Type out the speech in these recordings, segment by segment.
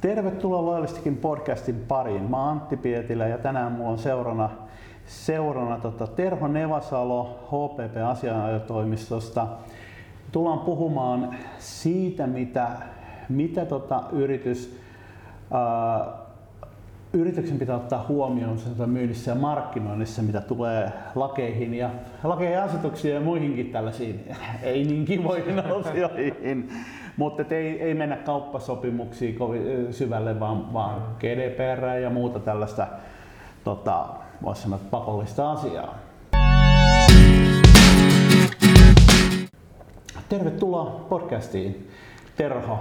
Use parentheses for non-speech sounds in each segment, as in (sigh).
Tervetuloa Loyalistikin podcastin pariin. Mä oon Antti Pietilä ja tänään mulla on seurana, seurana tota Terho Nevasalo HPP-asianajotoimistosta. Tullaan puhumaan siitä, mitä, mitä tota yritys, ää, yrityksen pitää ottaa huomioon myynnissä ja markkinoinnissa, mitä tulee lakeihin ja lakeihin asetuksiin ja muihinkin tällaisiin ei niin kivoihin (laughs) asioihin. Mutta ei, ei mennä kauppasopimuksiin kovin syvälle, vaan, vaan GDPR ja muuta tällaista, tota, voisi sanoa, pakollista asiaa. Tervetuloa podcastiin, Terho.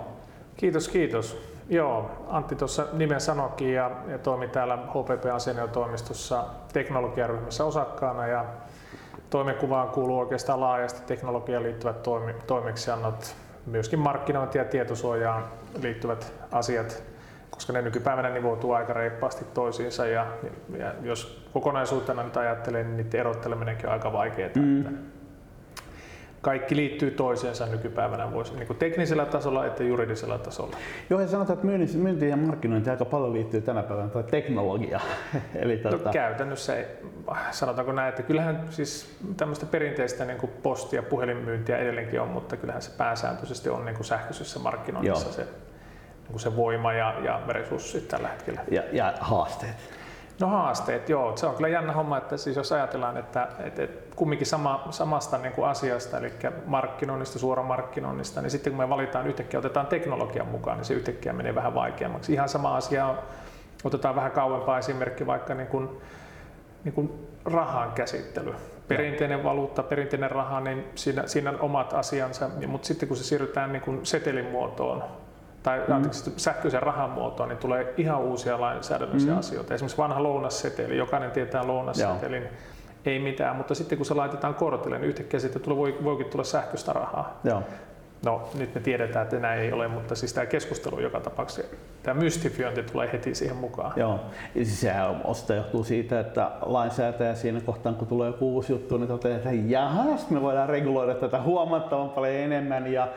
Kiitos, kiitos. Joo, Antti tuossa nimen sanokin ja, ja toimin täällä HPP-asianajotoimistossa teknologiaryhmässä osakkaana ja toimenkuvaan kuuluu oikeastaan laajasti teknologiaan liittyvät toimi, toimeksiannot, myöskin markkinointi- ja tietosuojaan liittyvät asiat, koska ne nykypäivänä nivoutuu aika reippaasti toisiinsa ja, ja jos kokonaisuutena nyt ajattelee, niin niiden erotteleminenkin on aika vaikeaa. Mm. Että kaikki liittyy toisiinsa nykypäivänä voisi niin kuin teknisellä tasolla että juridisella tasolla. Joo, ja sanotaan, että myynti ja markkinointi aika paljon liittyy tänä päivänä tai teknologia. (laughs) Eli no, tuota... käytännössä ei, sanotaanko näin, että kyllähän siis tämmöistä perinteistä niin kuin posti- ja puhelinmyyntiä edelleenkin on, mutta kyllähän se pääsääntöisesti on niin kuin sähköisessä markkinoinnissa se, niin kuin se voima ja, ja resurssit tällä hetkellä. Ja, ja haasteet. No haasteet, joo. Se on kyllä jännä homma, että siis jos ajatellaan, että, että, että kumminkin sama, samasta niin kuin asiasta, eli markkinoinnista, suoramarkkinoinnista, niin sitten kun me valitaan yhtäkkiä, otetaan teknologian mukaan, niin se yhtäkkiä menee vähän vaikeammaksi. Ihan sama asia on, otetaan vähän kauempaa esimerkki vaikka niin kuin, niin kuin rahan käsittely. Perinteinen valuutta, perinteinen raha, niin siinä, siinä on omat asiansa, mutta sitten kun se siirrytään niin kuin setelin muotoon, tai mm. anteeksi, sähköisen rahan muotoon, niin tulee ihan uusia lainsäädännöllisiä mm. asioita. Esimerkiksi vanha lounasseteli, jokainen tietää lounassetelin, Joo. ei mitään, mutta sitten kun se laitetaan kortille, niin yhtäkkiä sitten tulee, voi, voikin tulla sähköistä rahaa. Joo. No nyt me tiedetään, että näin ei ole, mutta siis tämä keskustelu joka tapauksessa, tämä mystifiointi tulee heti siihen mukaan. Joo, ja siis sehän osta johtuu siitä, että lainsäätäjä siinä kohtaan, kun tulee joku uusi juttu, niin toteaa, että jahas, me voidaan reguloida tätä huomattavan paljon enemmän ja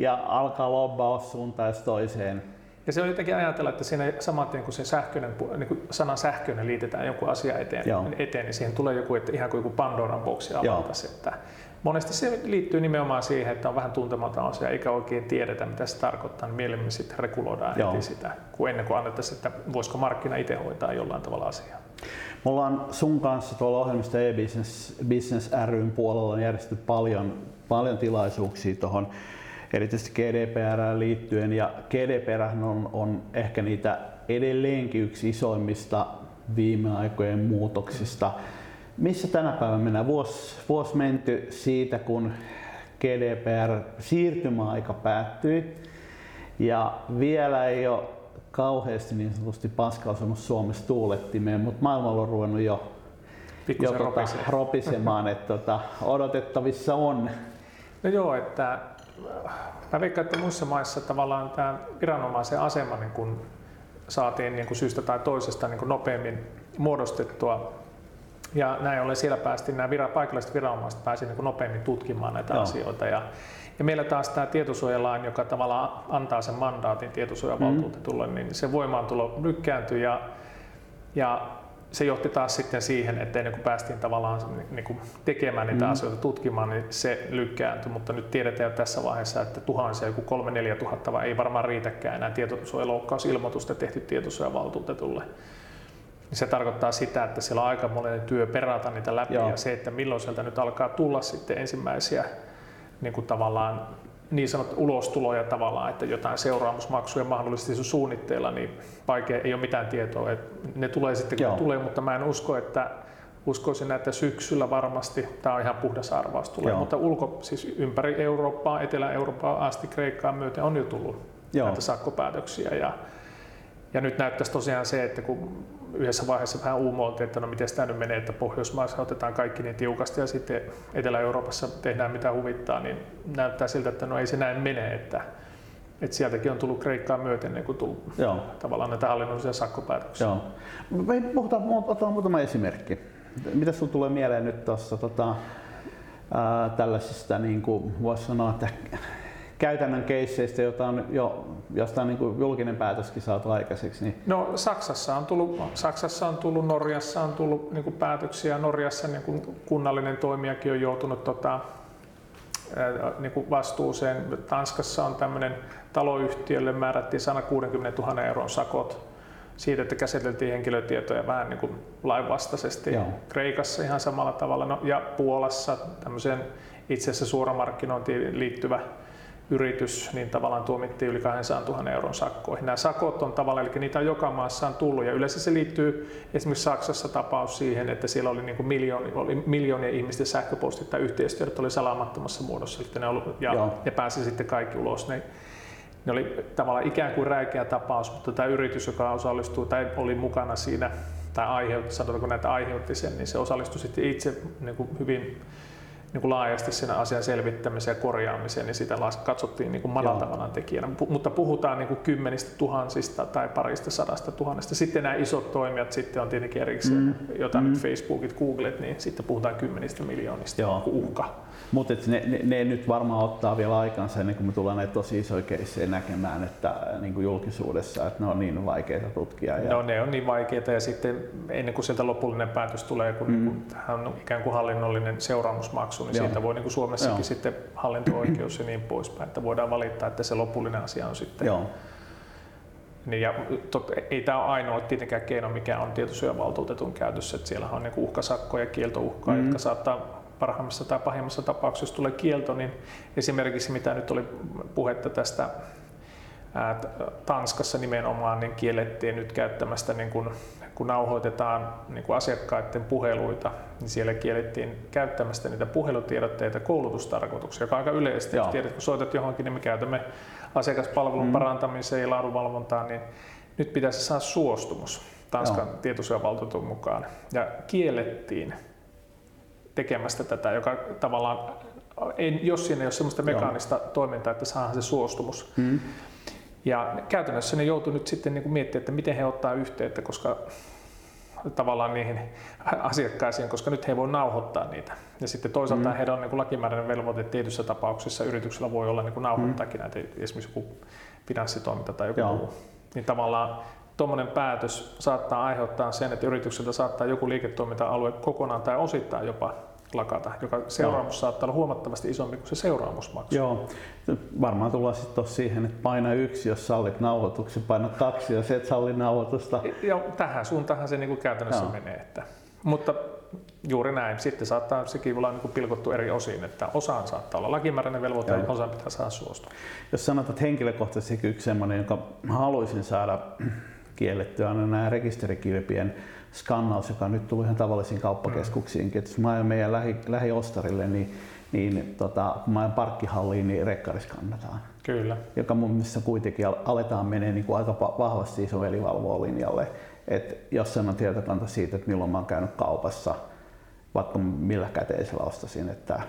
ja alkaa lobbaa suuntaan toiseen. Ja se on jotenkin ajatella, että siinä samaten kun se sähköinen, niin kuin sana sähköinen liitetään jonkun asia eteen, eteen, niin siihen tulee joku, että ihan kuin joku Pandoran boksi avattaisi. Että monesti se liittyy nimenomaan siihen, että on vähän tuntematon asia, eikä oikein tiedetä, mitä se tarkoittaa, niin mieluummin sitten reguloidaan Joo. heti sitä, kuin ennen kuin annettaisiin, että voisiko markkina itse hoitaa jollain tavalla asiaa. Me ollaan sun kanssa tuolla ohjelmista e-business Business ryn puolella on järjestetty paljon, paljon tilaisuuksia tuohon erityisesti GDPR liittyen. Ja GDPR on, on ehkä niitä edelleenkin yksi isoimmista viime aikojen muutoksista. Missä tänä päivänä mennään? Vuosi, vuosi menty siitä, kun GDPR-siirtymäaika päättyi. Ja vielä ei ole kauheasti niin sanotusti paska osunut Suomessa tuulettimeen, mutta maailmalla on ruvennut jo, jo tota, ropisemaan, että tota, odotettavissa on. No joo, että Mä veikkaan, että muissa maissa tavallaan tämä viranomaisen asema niin kun saatiin niin kun syystä tai toisesta niin kun nopeammin muodostettua. Ja näin ollen siellä päästiin, nämä vira, paikalliset viranomaiset pääsivät niin nopeammin tutkimaan näitä no. asioita. Ja, ja meillä taas tämä tietosuojalain, joka tavallaan antaa sen mandaatin tietosuojavaltuutetulle, mm. niin se voimaantulo lykkääntyy ja, ja se johti taas sitten siihen, että ennen kuin päästiin tavallaan niin kuin tekemään niitä mm. asioita, tutkimaan, niin se lykkääntyi. Mutta nyt tiedetään jo tässä vaiheessa, että tuhansia, joku 3-4 tuhatta, vai ei varmaan riitäkään enää tietosuojaloukkausilmoitusta tehty tietosuojavaltuutetulle. Se tarkoittaa sitä, että siellä on aikamoinen työ perata niitä läpi Joo. ja se, että milloin sieltä nyt alkaa tulla sitten ensimmäisiä niin kuin tavallaan niin sanottu ulostuloja tavallaan, että jotain seuraamusmaksuja mahdollisesti suunnitteilla, niin vaikea, ei ole mitään tietoa. Että ne tulee sitten kun Joo. tulee, mutta mä en usko, että uskoisin, että syksyllä varmasti, tämä on ihan puhdas arvaus tulee, Joo. mutta ulko, siis ympäri Eurooppaa, Etelä-Eurooppaa asti Kreikkaan myöten on jo tullut Joo. näitä sakkopäätöksiä. Ja, ja nyt näyttäisi tosiaan se, että kun yhdessä vaiheessa vähän uumoiltiin, että no miten tämä nyt menee, että Pohjoismaissa otetaan kaikki niin tiukasti ja sitten Etelä-Euroopassa tehdään mitä huvittaa, niin näyttää siltä, että no ei se näin mene, että, että sieltäkin on tullut Kreikkaa myöten niin kuin tullut Joo. tavallaan näitä hallinnollisia sakkopäätöksiä. Joo. Me puhutaan, otetaan muutama esimerkki. Mitä sinulle tulee mieleen nyt tuossa tota, tällaisista, niin kuin voisi sanoa, että käytännön keisseistä, jota on jo, josta on niin kuin julkinen päätöskin saatu aikaiseksi? Niin... No Saksassa on tullut, Saksassa on tullut, Norjassa on tullut niin kuin päätöksiä. Norjassa niin kuin kunnallinen toimijakin on joutunut tota, niin kuin vastuuseen. Tanskassa on tämmöinen taloyhtiölle määrättiin 160 000 euron sakot siitä, että käsiteltiin henkilötietoja vähän niin kuin lainvastaisesti. Joo. Kreikassa ihan samalla tavalla no, ja Puolassa tämmöiseen itse asiassa suoramarkkinointiin liittyvä yritys, niin tavallaan tuomittiin yli 200 000 euron sakkoihin. Nämä sakot on tavallaan, eli niitä on joka maassa on tullut, ja yleensä se liittyy esimerkiksi Saksassa tapaus siihen, että siellä oli, niin kuin miljooni, oli miljoonia ihmisten sähköpostit tai yhteistyöt oli salaamattomassa muodossa, että ne oli, ja ne pääsi sitten kaikki ulos. Ne, ne oli tavallaan ikään kuin räikeä tapaus, mutta tämä yritys, joka osallistui tai oli mukana siinä, tai aiheutti, sanotaanko näitä aiheutti sen, niin se osallistui sitten itse niin kuin hyvin niin kuin laajasti sen asian selvittämiseen ja korjaamiseen, niin sitä katsottiin niin kuin madaltavana tekijänä. Mutta puhutaan niin kuin kymmenistä tuhansista tai parista sadasta tuhannesta. Sitten nämä isot toimijat sitten on tietenkin erikseen, mm. jota mm. nyt Facebookit, Googlet, niin sitten puhutaan kymmenistä miljoonista Joo. uhka. Mutta ne, ne, ne, nyt varmaan ottaa vielä aikansa ennen kuin me tullaan näitä tosi isoja näkemään että, niin kuin julkisuudessa, että ne on niin vaikeita tutkia. Ja... No ne on niin vaikeita ja sitten ennen kuin sieltä lopullinen päätös tulee, kun mm. niin tähän on ikään kuin hallinnollinen seuraamusmaksu, niin Joo. siitä voi niin kuin Suomessakin Joo. sitten hallinto-oikeus ja niin poispäin, että voidaan valittaa, että se lopullinen asia on sitten Joo. Niin ja tot, ei tämä ole ainoa tietenkään keino, mikä on tietosuojavaltuutetun käytössä. Että siellä on niin uhkasakkoja ja kieltouhkaa, mm. jotka saattaa parhaimmassa tai pahimmassa tapauksessa, jos tulee kielto, niin esimerkiksi mitä nyt oli puhetta tästä ää, Tanskassa nimenomaan, niin kiellettiin nyt käyttämästä, niin kun, kun nauhoitetaan niin kun asiakkaiden puheluita, niin siellä kiellettiin käyttämästä niitä puhelutiedotteita koulutustarkoituksia, joka on aika yleisesti. Jos tiedät, kun soitat johonkin, niin me käytämme asiakaspalvelun mm. parantamiseen ja laadunvalvontaan, niin nyt pitäisi saada suostumus Tanskan tietosuojavaltuutetun mukaan. Ja kiellettiin tekemästä tätä, joka tavallaan, ei, jos siinä ei ole sellaista mekaanista Joo. toimintaa, että saadaan se suostumus. Hmm. Ja käytännössä ne joutuu nyt sitten niin kuin miettimään, että miten he ottaa yhteyttä, koska tavallaan niihin asiakkaisiin, koska nyt he voi nauhoittaa niitä. Ja sitten toisaalta mm. heidän on niin kuin lakimääräinen velvoite tietyissä tapauksissa yrityksellä voi olla niin kuin nauhoittaakin mm. näitä, esimerkiksi joku finanssitoiminta tai joku Joo. muu. Niin tavallaan tuommoinen päätös saattaa aiheuttaa sen, että yritykseltä saattaa joku liiketoiminta-alue kokonaan tai osittain jopa lakata, joka seuraamus Joo. saattaa olla huomattavasti isompi kuin se seuraamusmaksu. Joo, varmaan tullaan sitten siihen, että paina yksi, jos sallit nauhoituksen, paina kaksi, jos et salli nauhoitusta. Ja tähän suuntaan se niin kuin käytännössä Joo. menee. Että, mutta juuri näin. Sitten saattaa sekin olla niin pilkottu eri osiin, että osaan saattaa olla lakimääräinen velvoite ja osaan pitää saada suostua. Jos sanotaan, että henkilökohtaisesti yksi sellainen, jonka haluaisin saada kiellettyä, on nämä rekisterikilpien skannaus, joka nyt tullut ihan tavallisiin kauppakeskuksiinkin. Että jos mä ajan meidän lähi, lähiostarille, niin, niin tota, kun mä ajan parkkihalliin, niin rekkari skannataan. Kyllä. Joka mun mielestä kuitenkin aletaan menee niin kuin aika vahvasti isovelivalvoa linjalle. Et jos on tietokanta siitä, että milloin mä oon käynyt kaupassa, vaikka millä käteisellä ostasin. Että...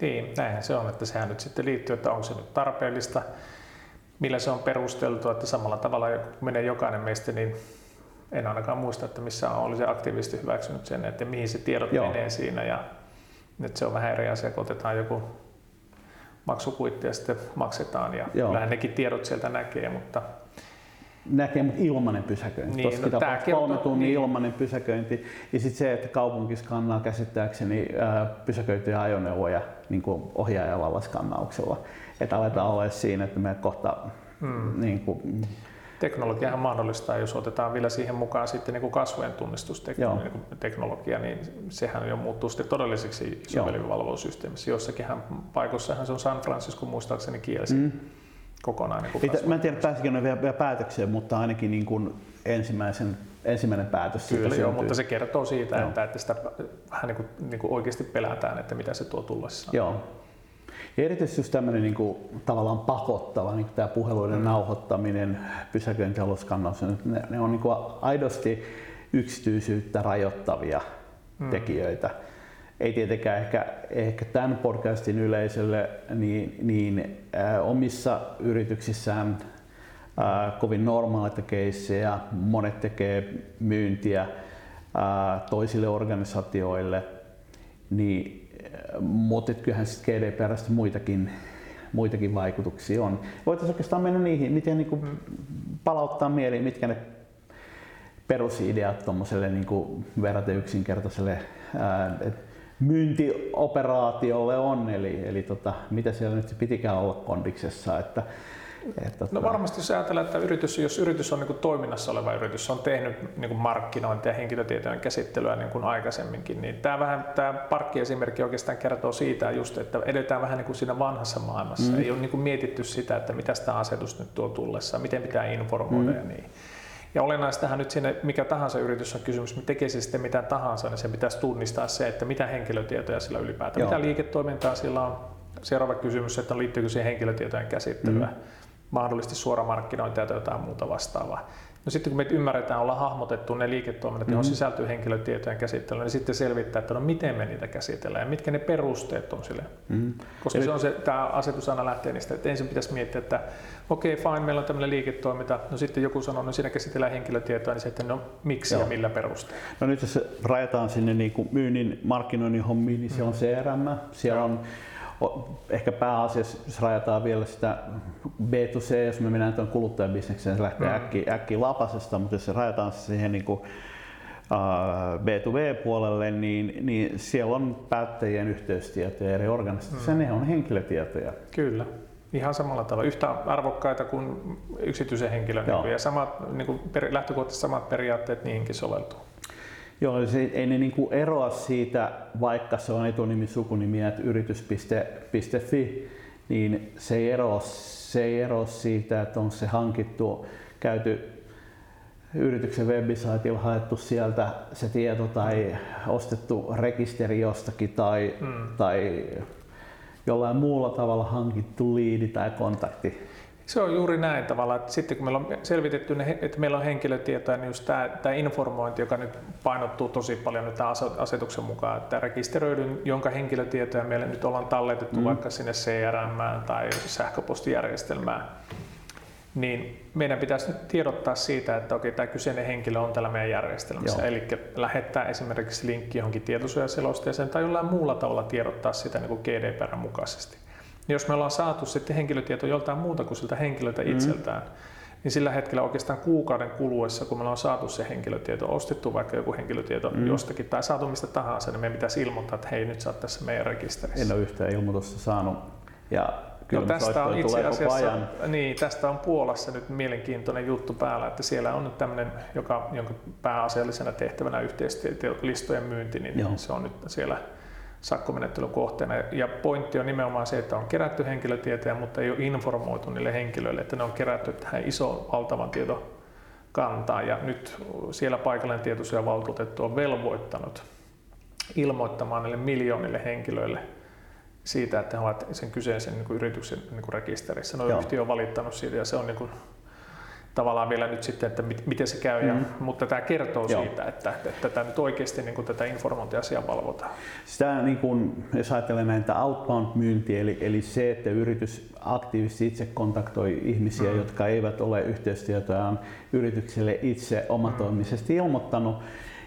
Niin, näinhän se on, että sehän nyt sitten liittyy, että onko se nyt tarpeellista, millä se on perusteltu, että samalla tavalla kun menee jokainen meistä, niin en ainakaan muista, että missä olisi aktiivisesti hyväksynyt sen, että mihin se tiedot Joo. menee siinä. Ja nyt se on vähän eri asia, kun otetaan joku maksukuitti ja sitten maksetaan. Ja Joo. kyllähän nekin tiedot sieltä näkee, mutta näkee, mutta ilmanen pysäköinti. Niin, Tuossa no, kolme tunnin niin. ilmanen pysäköinti. Ja sitten se, että kaupunki skannaa käsittääkseni pysäköityjä ajoneuvoja niin ohjaajalla skannauksella. Että aletaan olla siinä, että me kohta hmm. niin kuin, teknologiahan mahdollistaa, jos otetaan vielä siihen mukaan sitten niin kuin kasvojen tunnistusteknologia, niin sehän jo muuttuu sitten todelliseksi isovelivalvoussysteemissä. Jossakinhan paikossahan se on San Francisco muistaakseni kielsi mm. kokonaan. Niin kuin mä en tiedä pääsikö ne vielä, vielä päätökseen, mutta ainakin niin kuin ensimmäisen ensimmäinen päätös Kyllä, siitä joo, mutta se kertoo siitä, että, että sitä vähän niin kuin, niin kuin oikeasti pelätään, että mitä se tuo tullessaan. Joo. Ja erityisesti just tämmöinen niin kuin, tavallaan pakottava, niin kuin tämä puheluiden mm. nauhoittaminen, pysäköintialuskannaus, ne, ne on niin kuin aidosti yksityisyyttä rajoittavia mm. tekijöitä. Ei tietenkään ehkä, ehkä tämän podcastin yleisölle niin, niin äh, omissa yrityksissään äh, kovin normaaleita keissejä, monet tekee myyntiä äh, toisille organisaatioille, niin mutta kyllähän sitten GDPRstä muitakin muitakin vaikutuksia on. Voitaisiin oikeastaan mennä niihin, miten niin kuin palauttaa mieliin, mitkä ne perusideat tuommoiselle niin verraten yksinkertaiselle ää, myyntioperaatiolle on, eli, eli tota, mitä siellä nyt pitikään olla kondiksessa. Että, että, no varmasti jos ajatellaan, että yritys, jos yritys on niin kuin toiminnassa oleva yritys, on tehnyt niin kuin markkinointia ja henkilötietojen käsittelyä niin kuin aikaisemminkin, niin tämä, vähän, tämä parkkiesimerkki oikeastaan kertoo siitä just, että edetään vähän niin kuin siinä vanhassa maailmassa. Mm. Ei ole niin kuin mietitty sitä, että mitä tämä asetus nyt tuo tullessa, miten pitää informoida mm. ja niin. Ja olennaistahan nyt sinne, mikä tahansa yritys on kysymys, me tekee se sitten mitä tahansa, niin se pitäisi tunnistaa se, että mitä henkilötietoja sillä ylipäätään, Joo. mitä liiketoimintaa sillä on. Seuraava kysymys, että liittyykö siihen henkilötietojen käsittelyä, mm. Mahdollisesti suoramarkkinointia tai jotain muuta vastaavaa. No sitten kun me ymmärretään, olla hahmotettu ne liiketoiminnat, mm-hmm. johon sisältyy henkilötietojen käsittely, niin sitten selvittää, että no miten me niitä käsitellään ja mitkä ne perusteet on sille. Mm-hmm. Koska Eli... se on se, tämä asetus aina lähtee niistä, että ensin pitäisi miettiä, että okei, okay, fine, meillä on tämmöinen liiketoiminta, no sitten joku sanoo, no siinä käsitellään henkilötietoa, niin sitten no miksi Joo. ja millä perusteella. No nyt jos rajataan sinne niin kuin myynnin, markkinoinnin hommiin, niin siellä mm-hmm. on CRM, siellä on ehkä pääasiassa, jos rajataan vielä sitä B2C, jos me mennään tuon kuluttajabisnekseen, se lähtee mm. äkkiä, äkkiä lapasesta, mutta jos se rajataan siihen niin kuin, B2B-puolelle, niin, niin siellä on päättäjien yhteystietoja eri organisaatioissa, mm. ne on henkilötietoja. Kyllä. Ihan samalla tavalla, yhtä arvokkaita kuin yksityisen henkilön, Joo. ja samat, niin kuin lähtökohtaisesti samat periaatteet niihinkin soveltuu. Joo, se, ei ne niin kuin eroa siitä, vaikka se on etunimi, sukunimi, että yritys.fi, niin se ei, eroa, se ei eroa siitä, että on se hankittu, käyty yrityksen webisitilla haettu sieltä se tieto tai ostettu rekisteri jostakin tai, mm. tai jollain muulla tavalla hankittu liidi tai kontakti. Se on juuri näin tavalla, että sitten kun meillä on selvitetty, ne, että meillä on henkilötietoja, niin just tämä, tämä informointi, joka nyt painottuu tosi paljon nyt tämän asetuksen mukaan, että rekisteröidyn, jonka henkilötietoja meille nyt ollaan talletettu mm. vaikka sinne CRM tai sähköpostijärjestelmään, niin meidän pitäisi nyt tiedottaa siitä, että okei, tämä kyseinen henkilö on tällä meidän järjestelmässä. Joo. Eli lähettää esimerkiksi linkki johonkin tietosuojaselosteeseen tai jollain muulla tavalla tiedottaa sitä niin GDPR mukaisesti. Jos me ollaan saatu sitten henkilötieto joltain muuta kuin siltä henkilöltä mm-hmm. itseltään, mm. niin sillä hetkellä oikeastaan kuukauden kuluessa, kun me ollaan saatu se henkilötieto, ostettu vaikka joku henkilötieto mm. jostakin tai saatu mistä tahansa, niin meidän pitäisi ilmoittaa, että hei nyt sä oot tässä meidän rekisterissä. En ole yhtään ilmoitusta saanut. Ja no tästä on itse asiassa, niin, tästä on Puolassa nyt mielenkiintoinen juttu päällä, että siellä on nyt tämmöinen, joka, jonka pääasiallisena tehtävänä yhteistyölistojen myynti, niin Joo. se on nyt siellä sakkomenettelyn kohteena. Ja pointti on nimenomaan se, että on kerätty henkilötietoja, mutta ei ole informoitu niille henkilöille, että ne on kerätty tähän iso valtavan kantaa. Ja nyt siellä paikallinen tietosuojavaltuutettu on velvoittanut ilmoittamaan niille miljoonille henkilöille siitä, että he ovat sen kyseisen niin kuin yrityksen niin kuin rekisterissä. No, yhtiö on valittanut siitä ja se on niin kuin tavallaan vielä nyt sitten, että miten se käy, ja, mm. mutta tämä kertoo Joo. siitä, että, että tätä nyt oikeasti niin kuin tätä informointiasiaa valvotaan. Sitä, niin kuin, jos ajattelee näitä outbound-myyntiä, eli, eli se, että yritys aktiivisesti itse kontaktoi ihmisiä, mm. jotka eivät ole yhteystietojaan yritykselle itse omatoimisesti mm. ilmoittanut,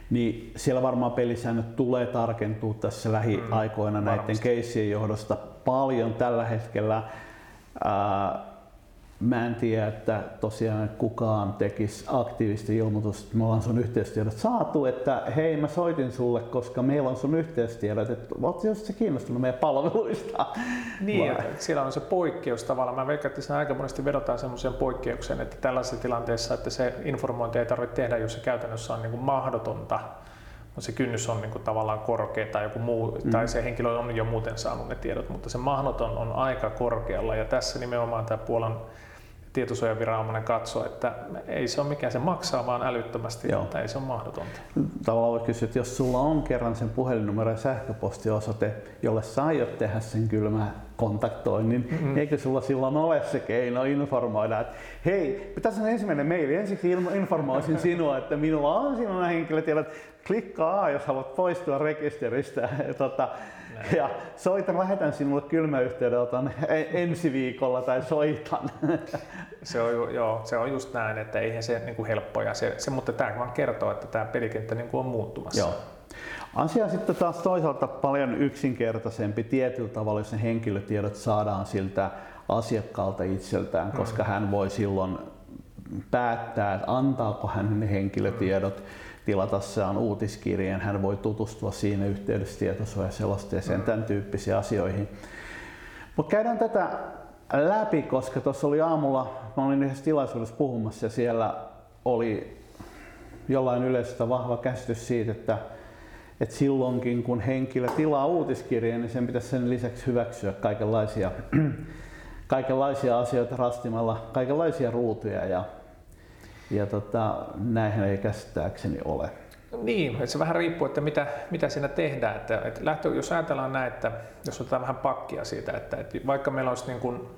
niin siellä varmaan pelisäännöt tulee tarkentua tässä lähiaikoina mm, näiden keissien johdosta paljon tällä hetkellä. Ää, Mä en tiedä, että tosiaan kukaan tekisi aktiivisesti ilmoitusta, että me ollaan sun yhteystiedot saatu, että hei mä soitin sulle, koska meillä on sun yhteystiedot, että oot just se kiinnostunut meidän palveluista. Niin, että siellä on se poikkeus tavallaan. Mä veikkaan, että siinä aika monesti vedotaan semmoiseen poikkeukseen, että tällaisessa tilanteessa, että se informointi ei tarvitse tehdä, jos se käytännössä on niin kuin mahdotonta se kynnys on niin kuin tavallaan korkea tai, joku muu, mm. tai se henkilö on jo muuten saanut ne tiedot, mutta se mahdoton on aika korkealla ja tässä nimenomaan tämä Puolan tietosuojaviranomainen katsoo, että ei se ole mikään, se maksaa vaan älyttömästi, Joo. että ei se ole mahdotonta. Tavallaan voi kysyä, että jos sulla on kerran sen puhelinnumero ja sähköpostiosoite, jolle sä aiot tehdä sen kylmä kontaktoinnin, mm-hmm. eikö sulla silloin ole se keino informoida, että hei, tässä on ensimmäinen maili, ensiksi informoisin sinua, että minulla on sinun henkilötiedot, klikkaa A, jos haluat poistua rekisteristä. (laughs) Tota, ja soitan, lähetän sinulle kylmäyhteydenoton e- ensi viikolla tai soitan. Se on, joo, se on just näin, että eihän se niin kuin helppoja, se, se, mutta tämä vaan kertoo, että tämä pelikenttä niin kuin on muuttumassa. Joo. Asia sitten taas toisaalta paljon yksinkertaisempi tietyllä tavalla, jos ne henkilötiedot saadaan siltä asiakkaalta itseltään, koska mm. hän voi silloin päättää, että antaako hän ne henkilötiedot tilatessaan uutiskirjeen. Hän voi tutustua siinä yhteydessä tietosuojaselosteeseen, mm. tämän tyyppisiin asioihin. Mutta käydään tätä läpi, koska tuossa oli aamulla, mä olin yhdessä tilaisuudessa puhumassa ja siellä oli jollain yleistä vahva käsitys siitä, että, että silloinkin kun henkilö tilaa uutiskirjeen, niin sen pitäisi sen lisäksi hyväksyä kaikenlaisia, (clears throat) kaikenlaisia asioita rastimalla, kaikenlaisia ruutuja ja, ja tota, näinhän ei käsittääkseni ole. Niin, että se vähän riippuu, että mitä, mitä siinä tehdään. Että, että lähtö, jos ajatellaan näin, että jos otetaan vähän pakkia siitä, että, että vaikka meillä olisi niin kuin,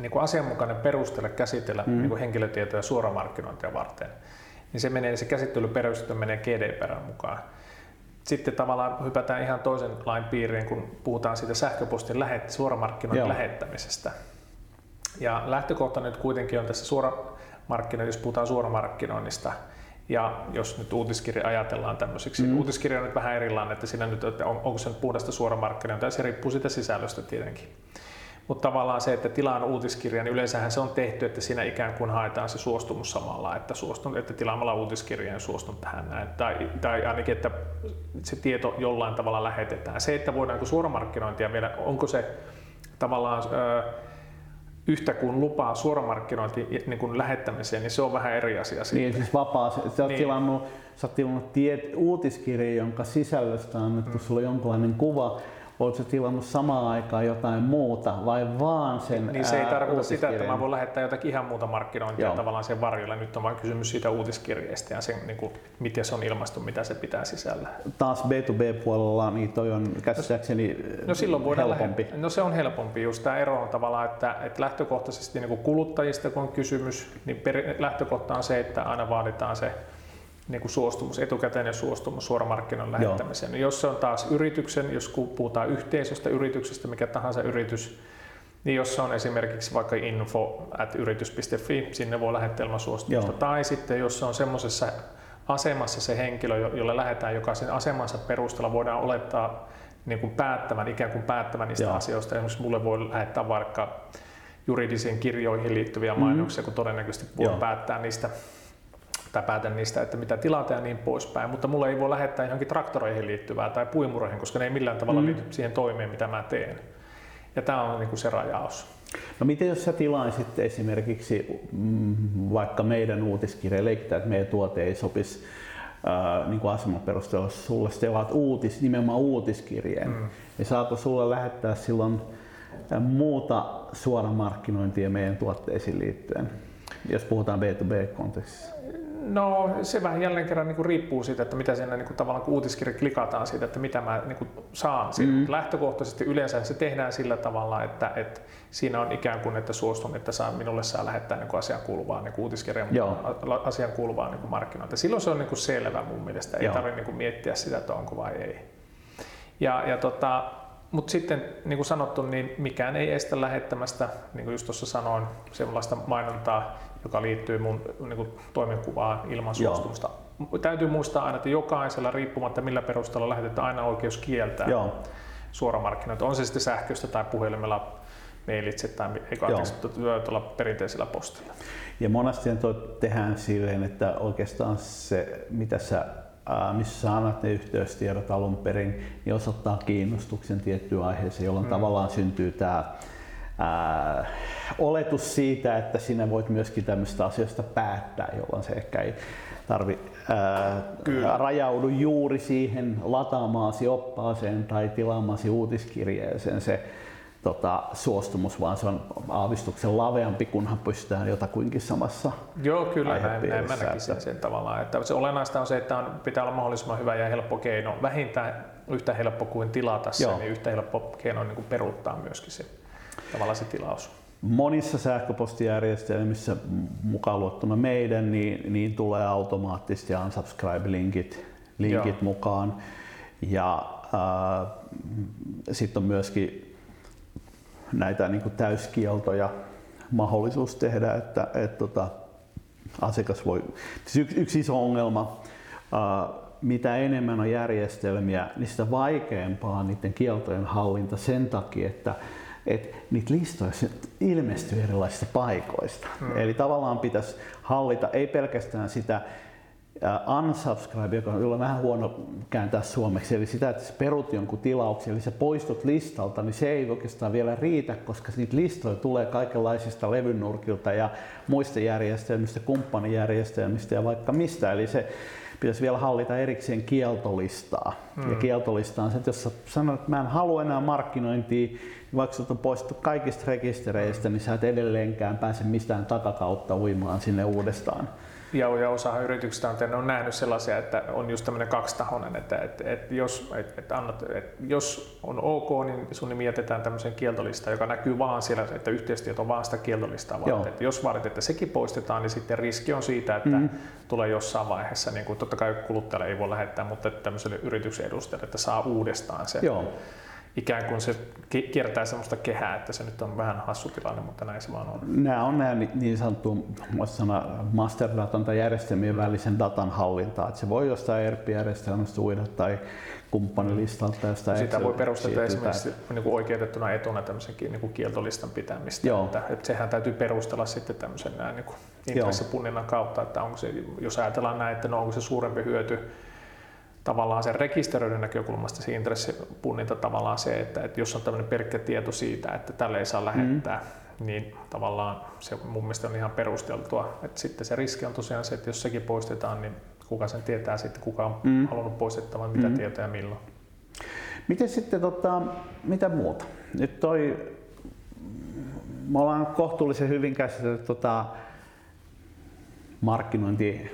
niin kuin asianmukainen perustele käsitellä mm. niin kuin henkilötietoja suoramarkkinointia varten, niin se, menee, se käsittelyperustelu menee GDPR mukaan. Sitten tavallaan hypätään ihan toisen lain piiriin, kun puhutaan siitä sähköpostin lähet, suoramarkkinoinnin Joo. lähettämisestä. Ja lähtökohta nyt kuitenkin on tässä suoramarkkinoinnista, jos puhutaan suoramarkkinoinnista, ja jos nyt uutiskirja ajatellaan tämmöiseksi, mm. uutiskirja on nyt vähän erilainen, että siinä nyt, että on, onko se nyt puhdasta suoramarkkinointia, se riippuu siitä sisällöstä tietenkin. Mutta tavallaan se, että tilaan uutiskirja, niin yleensähän se on tehty, että siinä ikään kuin haetaan se suostumus samalla, että, suostun, että tilaamalla uutiskirjeen suostun tähän näin. Tai, tai ainakin, että se tieto jollain tavalla lähetetään. Se, että voidaanko suoramarkkinointia vielä, onko se tavallaan ö, yhtä kuin lupaa suoramarkkinointi niin kuin lähettämiseen, niin se on vähän eri asia. Niin, siis vapaa. Sä oot niin. tilannut, sä oot tilannut tiet, uutiskirja, jonka sisällöstä on annettu mm. sulle jonkinlainen kuva, Oletko tilannut samaan aikaan jotain muuta vai vaan sen Niin se ei tarkoita sitä, että mä voin lähettää jotakin ihan muuta markkinointia Joo. tavallaan sen varjolla. Nyt on vain kysymys siitä uutiskirjeestä ja sen, niin kuin, miten se on ilmastu, mitä se pitää sisällä. Taas B2B-puolella niin toi on käsittääkseni no, silloin voidaan helpompi. Lähe- no se on helpompi. Just tämä ero on tavallaan, että, että lähtökohtaisesti niin kuin kuluttajista kun on kysymys, niin per, lähtökohta on se, että aina vaaditaan se niin kuin suostumus, etukäteinen suostumus suoramarkkinoiden lähettämiseen. No jos se on taas yrityksen, jos puhutaan yhteisöstä, yrityksestä, mikä tahansa yritys, niin jos se on esimerkiksi vaikka info at yritys.fi, sinne voi lähettää ilman suostumusta. Joo. Tai sitten jos se on semmoisessa asemassa se henkilö, jolle lähetään, joka sen asemansa perusteella voidaan olettaa niin kuin päättävän, ikään kuin päättävän niistä Joo. asioista. Esimerkiksi mulle voi lähettää vaikka juridisiin kirjoihin liittyviä mainoksia, mm. kun todennäköisesti voi Joo. päättää niistä tai päätän niistä, että mitä tilata ja niin poispäin, mutta mulla ei voi lähettää johonkin traktoreihin liittyvää tai puimureihin, koska ne ei millään tavalla mm. liity siihen toimeen, mitä mä teen. Ja tämä on niin kuin se rajaus. No miten jos sä tilaisit esimerkiksi mm, vaikka meidän uutiskirja, leikitään, että meidän tuote ei sopisi äh, niin kuin aseman perusteella sulle tilaat uutis, nimenomaan uutiskirjeen, mm. niin saako sulle lähettää silloin muuta suoramarkkinointia meidän tuotteisiin liittyen, jos puhutaan B2B-kontekstissa? No se vähän jälleen kerran niin kuin riippuu siitä, että mitä siinä niin kuin, tavallaan kun uutiskirja klikataan siitä, että mitä mä niin kuin, saan. Mm. Lähtökohtaisesti yleensä se tehdään sillä tavalla, että, että siinä on ikään kuin, että suostun, että saa, minulle saa lähettää niin kuin asian kuuluvaa niin uutiskirjan asian kuuluvaa niin markkinointia. Silloin se on niin kuin selvä mun mielestä, ei tarvitse niin miettiä sitä, että onko vai ei. Ja, ja tota, mutta sitten niin kuin sanottu, niin mikään ei estä lähettämästä, niin kuin just tuossa sanoin, sellaista mainontaa, joka liittyy mun niin kuin, toimenkuvaan ilman suostumusta. Joo. Täytyy muistaa aina, että jokaisella riippumatta millä perusteella lähetetään aina oikeus kieltää Joo. suoramarkkinoita. On se sitten sähköistä tai puhelimella mailitse tai eikä tuolla perinteisellä postilla. Ja monesti tehdään silleen, että oikeastaan se, mitä sä missä sä annat ne yhteystiedot alun perin, niin osoittaa kiinnostuksen tiettyyn aiheeseen, jolloin mm. tavallaan syntyy tämä ää, oletus siitä, että sinä voit myöskin tämmöistä asioista päättää, jolloin se ehkä ei tarvi ää, rajaudu juuri siihen lataamaasi oppaaseen tai tilaamaasi uutiskirjeeseen se tota, suostumus, vaan se on aavistuksen laveampi, kunhan pystytään jotakuinkin samassa Joo, kyllä, näin, näin mä näkisin sen tavallaan. Että se olennaista on se, että on, pitää olla mahdollisimman hyvä ja helppo keino, vähintään yhtä helppo kuin tilata se, niin yhtä helppo keino niin kuin peruuttaa myöskin se tavallaan se tilaus. Monissa sähköpostijärjestelmissä, mukaan luottuna meidän, niin, niin tulee automaattisesti unsubscribe-linkit linkit mukaan. Ja äh, sitten on myöskin näitä niin kuin täyskieltoja mahdollisuus tehdä, että, että tota, asiakas voi... Siis yksi, yksi iso ongelma, äh, mitä enemmän on järjestelmiä, niin sitä vaikeampaa on niiden kieltojen hallinta sen takia, että että niitä listoja ilmestyy erilaisista paikoista. Mm. Eli tavallaan pitäisi hallita ei pelkästään sitä unsubscribe, joka on vähän huono kääntää suomeksi, eli sitä, että sä perut jonkun tilauksen, eli sä poistut listalta, niin se ei oikeastaan vielä riitä, koska niitä listoja tulee kaikenlaisista levynurkilta ja muista järjestelmistä, kumppanijärjestelmistä ja vaikka mistä. Eli se pitäisi vielä hallita erikseen kieltolistaa. Hmm. Ja kieltolista on se, että jos sä sanot, että mä en halua enää markkinointia, niin vaikka sut on poistettu kaikista rekistereistä, niin sä et edelleenkään pääse mistään takakautta uimaan sinne uudestaan ja, ja osa yrityksistä on, on nähnyt sellaisia, että on just tämmöinen kaksitahoinen, että, että, että, jos, että, että, annat, että jos on ok, niin sun nimi jätetään tämmöisen kieltolistaan, joka näkyy vaan siellä, että yhteistyöt on vaan sitä kieltolistaa varten. Että jos vaadit, että sekin poistetaan, niin sitten riski on siitä, että mm. tulee jossain vaiheessa, niin kuin totta kai kuluttajalle ei voi lähettää, mutta tämmöiselle yrityksen edustajalle, että saa uudestaan se. Joo ikään kuin se kiertää sellaista kehää, että se nyt on vähän hassu tilanne, mutta näin se vaan on. Nämä on nämä niin sanottu masterdatan tai järjestelmien välisen datan hallintaa. Että se voi jostain ERP-järjestelmästä uida tai kumppanilistalta. Jostain Sitä voi perustella esimerkiksi niin kuin oikeutettuna etuna tämmöisen niin kuin kieltolistan pitämistä. Joo. Että, että sehän täytyy perustella sitten tämmöisen niin kuin intressipunninnan kautta, että onko se, jos ajatellaan näin, että no onko se suurempi hyöty tavallaan sen rekisteröidyn näkökulmasta se intressipunninta tavallaan se, että, että jos on tämmöinen pelkkä tieto siitä, että tälle ei saa lähettää, mm. niin tavallaan se mun mielestä on ihan perusteltua. Että sitten se riski on tosiaan se, että jos sekin poistetaan, niin kuka sen tietää sitten, kuka on mm. halunnut poistettavan, mitä mm. tietoja milloin. Miten sitten, tota, mitä muuta? Nyt toi, me ollaan kohtuullisen hyvin käsitelty tota, markkinointi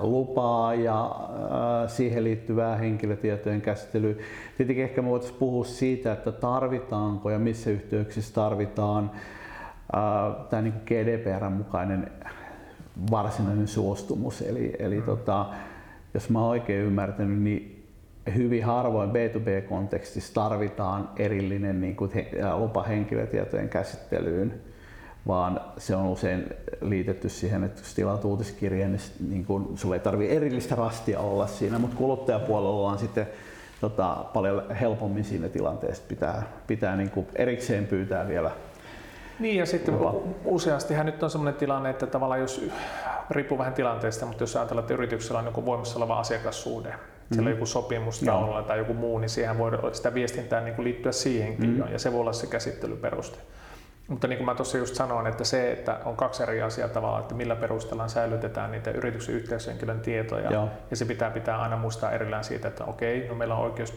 lupaa ja äh, siihen liittyvää henkilötietojen käsittelyä. Tietenkin ehkä me voitaisiin puhua siitä, että tarvitaanko ja missä yhteyksissä tarvitaan äh, tämä niin GDPR mukainen varsinainen suostumus. Eli, eli mm. tota, jos mä oikein ymmärtänyt, niin hyvin harvoin B2B-kontekstissa tarvitaan erillinen niin kuin, lupa henkilötietojen käsittelyyn vaan se on usein liitetty siihen, että jos tilaat uutiskirjeen, niin, niin kun, sulla ei tarvitse erillistä rastia olla siinä, mutta kuluttajapuolella on sitten tota, paljon helpommin siinä tilanteessa pitää, pitää niin kuin erikseen pyytää vielä niin ja sitten useastihan nyt on sellainen tilanne, että tavallaan jos, riippuu vähän tilanteesta, mutta jos ajatellaan, että yrityksellä on joku voimassa oleva asiakassuhde, mm-hmm. siellä on joku sopimus taululla tai joku muu, niin siihen voi sitä viestintää niin kuin liittyä siihenkin mm-hmm. ja se voi olla se käsittelyperuste. Mutta niin kuin mä tuossa just sanoin, että se, että on kaksi eri asiaa tavallaan, että millä perustellaan säilytetään niitä yrityksen yhteyshenkilön tietoja. Joo. Ja se pitää pitää aina muistaa erillään siitä, että okei, no meillä on oikeus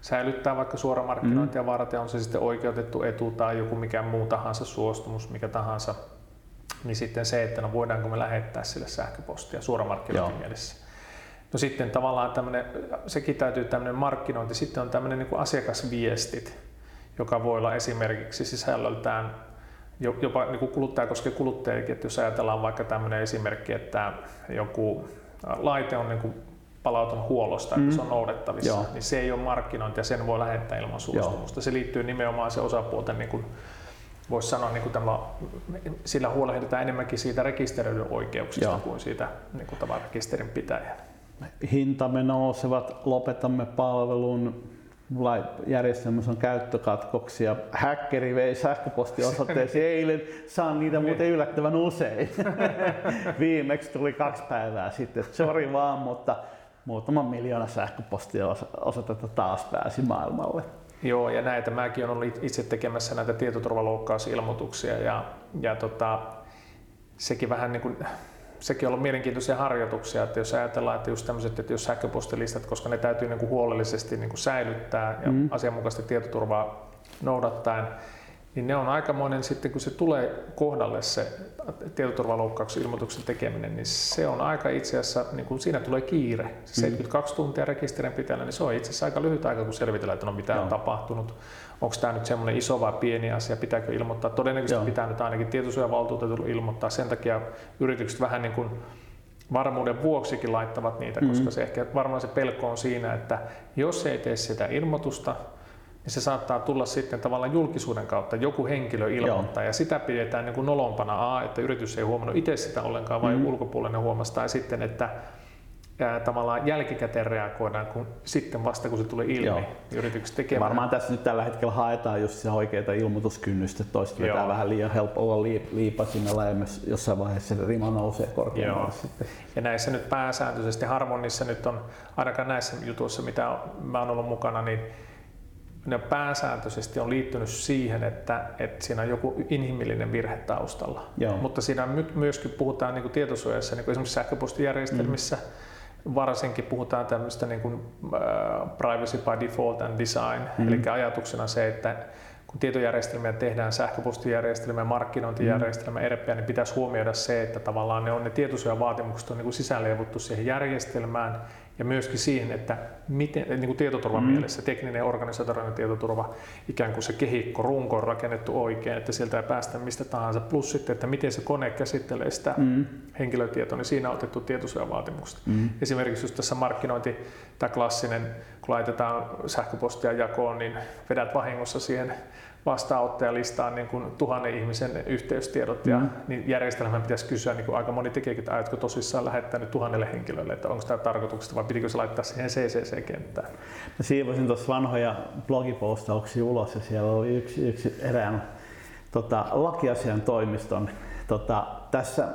säilyttää vaikka suoramarkkinointia mm. varten, on se sitten oikeutettu etu tai joku mikä muu tahansa suostumus, mikä tahansa. Niin sitten se, että no voidaanko me lähettää sille sähköpostia suoramarkkinointin mielessä. No sitten tavallaan tämmöinen, sekin täytyy tämmöinen markkinointi, sitten on tämmöinen niin kuin asiakasviestit, joka voi olla esimerkiksi sisällöltään jopa niin kuin kuluttaja koskee kuluttajakin, että jos ajatellaan vaikka tämmöinen esimerkki, että joku laite on niin kuin palautunut huollosta, mm. että se on noudettavissa, Joo. niin se ei ole markkinointi ja sen voi lähettää ilman suostumusta. Joo. Se liittyy nimenomaan se osapuolten, niin kuin, voisi sanoa, niin kuin tämä, sillä huolehditaan enemmänkin siitä rekisteröidyn oikeuksista Joo. kuin siitä niin kuin rekisterin pitäjän. Hintamme nousevat, lopetamme palvelun, järjestelmässä on käyttökatkoksia. Häkkeri vei sähköpostiosoitteesi (laughs) eilen, saan niitä muuten yllättävän usein. (laughs) Viimeksi tuli kaksi päivää sitten, sori vaan, mutta muutama miljoona sähköpostia osoitetta taas pääsi maailmalle. Joo, ja näitä mäkin olen ollut itse tekemässä näitä tietoturvaloukkausilmoituksia ja, ja tota, sekin vähän niin kuin sekin on ollut mielenkiintoisia harjoituksia, että jos ajatellaan, että just tämmöiset, että jos sähköpostilistat, koska ne täytyy niin kuin huolellisesti niin kuin säilyttää ja mm. asianmukaisesti tietoturvaa noudattaen, niin ne on aikamoinen sitten, kun se tulee kohdalle se tietoturvaloukkauksen ilmoituksen tekeminen, niin se on aika itse asiassa, niin kuin siinä tulee kiire. Se 72 mm. tuntia rekisterin pitäjällä, niin se on itse asiassa aika lyhyt aika, kun selvitellään, että no mitä no. on tapahtunut onko tämä nyt semmoinen iso vai pieni asia, pitääkö ilmoittaa. Todennäköisesti Joo. pitää nyt ainakin tietosuojavaltuutetulle ilmoittaa. Sen takia yritykset vähän niin kuin varmuuden vuoksikin laittavat niitä, mm-hmm. koska se ehkä varmaan se pelko on siinä, että jos ei tee sitä ilmoitusta, niin se saattaa tulla sitten tavallaan julkisuuden kautta joku henkilö ilmoittaa Joo. ja sitä pidetään niin kuin nolompana A, että yritys ei huomannut itse sitä ollenkaan vai mm-hmm. ulkopuolinen huomasi tai sitten, että ja tavallaan jälkikäteen reagoidaan kun, sitten vasta kun se tulee ilmi Joo. yritykset tekemään. Varmaan tässä nyt tällä hetkellä haetaan just se oikeita ilmoituskynnystä, toista vetää vähän liian helpolla liipa sinne lähemmäs, jossain vaiheessa se rima nousee korkeammalle sitten. Ja näissä nyt pääsääntöisesti Harmonissa nyt on, ainakaan näissä jutuissa mitä mä oon ollut mukana, niin ne pääsääntöisesti on liittynyt siihen, että, että siinä on joku inhimillinen virhe taustalla. Joo. Mutta siinä myöskin puhutaan niin kuin tietosuojassa, niin kuin esimerkiksi sähköpostijärjestelmissä, mm varsinkin puhutaan tämmöistä niin kuin, äh, privacy by default and design, mm. eli ajatuksena se, että kun tietojärjestelmiä tehdään, sähköpostijärjestelmä, markkinointijärjestelmä, mm. ERP, niin pitäisi huomioida se, että tavallaan ne on ne tietosuojavaatimukset on niin sisälleivuttu siihen järjestelmään ja myöskin siihen, että miten, niin kuin tietoturvan mm. mielessä, tekninen organisatorinen tietoturva, ikään kuin se kehikko, runko on rakennettu oikein, että sieltä ei päästä mistä tahansa. Plus sitten, että miten se kone käsittelee sitä mm. henkilötietoa, niin siinä on otettu tietosuojavaatimukset. Mm. Esimerkiksi just tässä markkinointi, tämä klassinen, kun laitetaan sähköpostia jakoon, niin vedät vahingossa siihen vastaanottajalistaan niin kuin tuhannen ihmisen yhteystiedot ja mm. niin järjestelmän pitäisi kysyä, niin kuin aika moni tekeekin, että aiotko tosissaan lähettää nyt tuhannelle henkilölle, että onko tämä tarkoituksesta vai pitikö se laittaa siihen CCC-kenttään? Mä siivosin tuossa vanhoja blogipostauksia ulos ja siellä oli yksi, yksi erään tota, lakiasian toimiston tota, tässä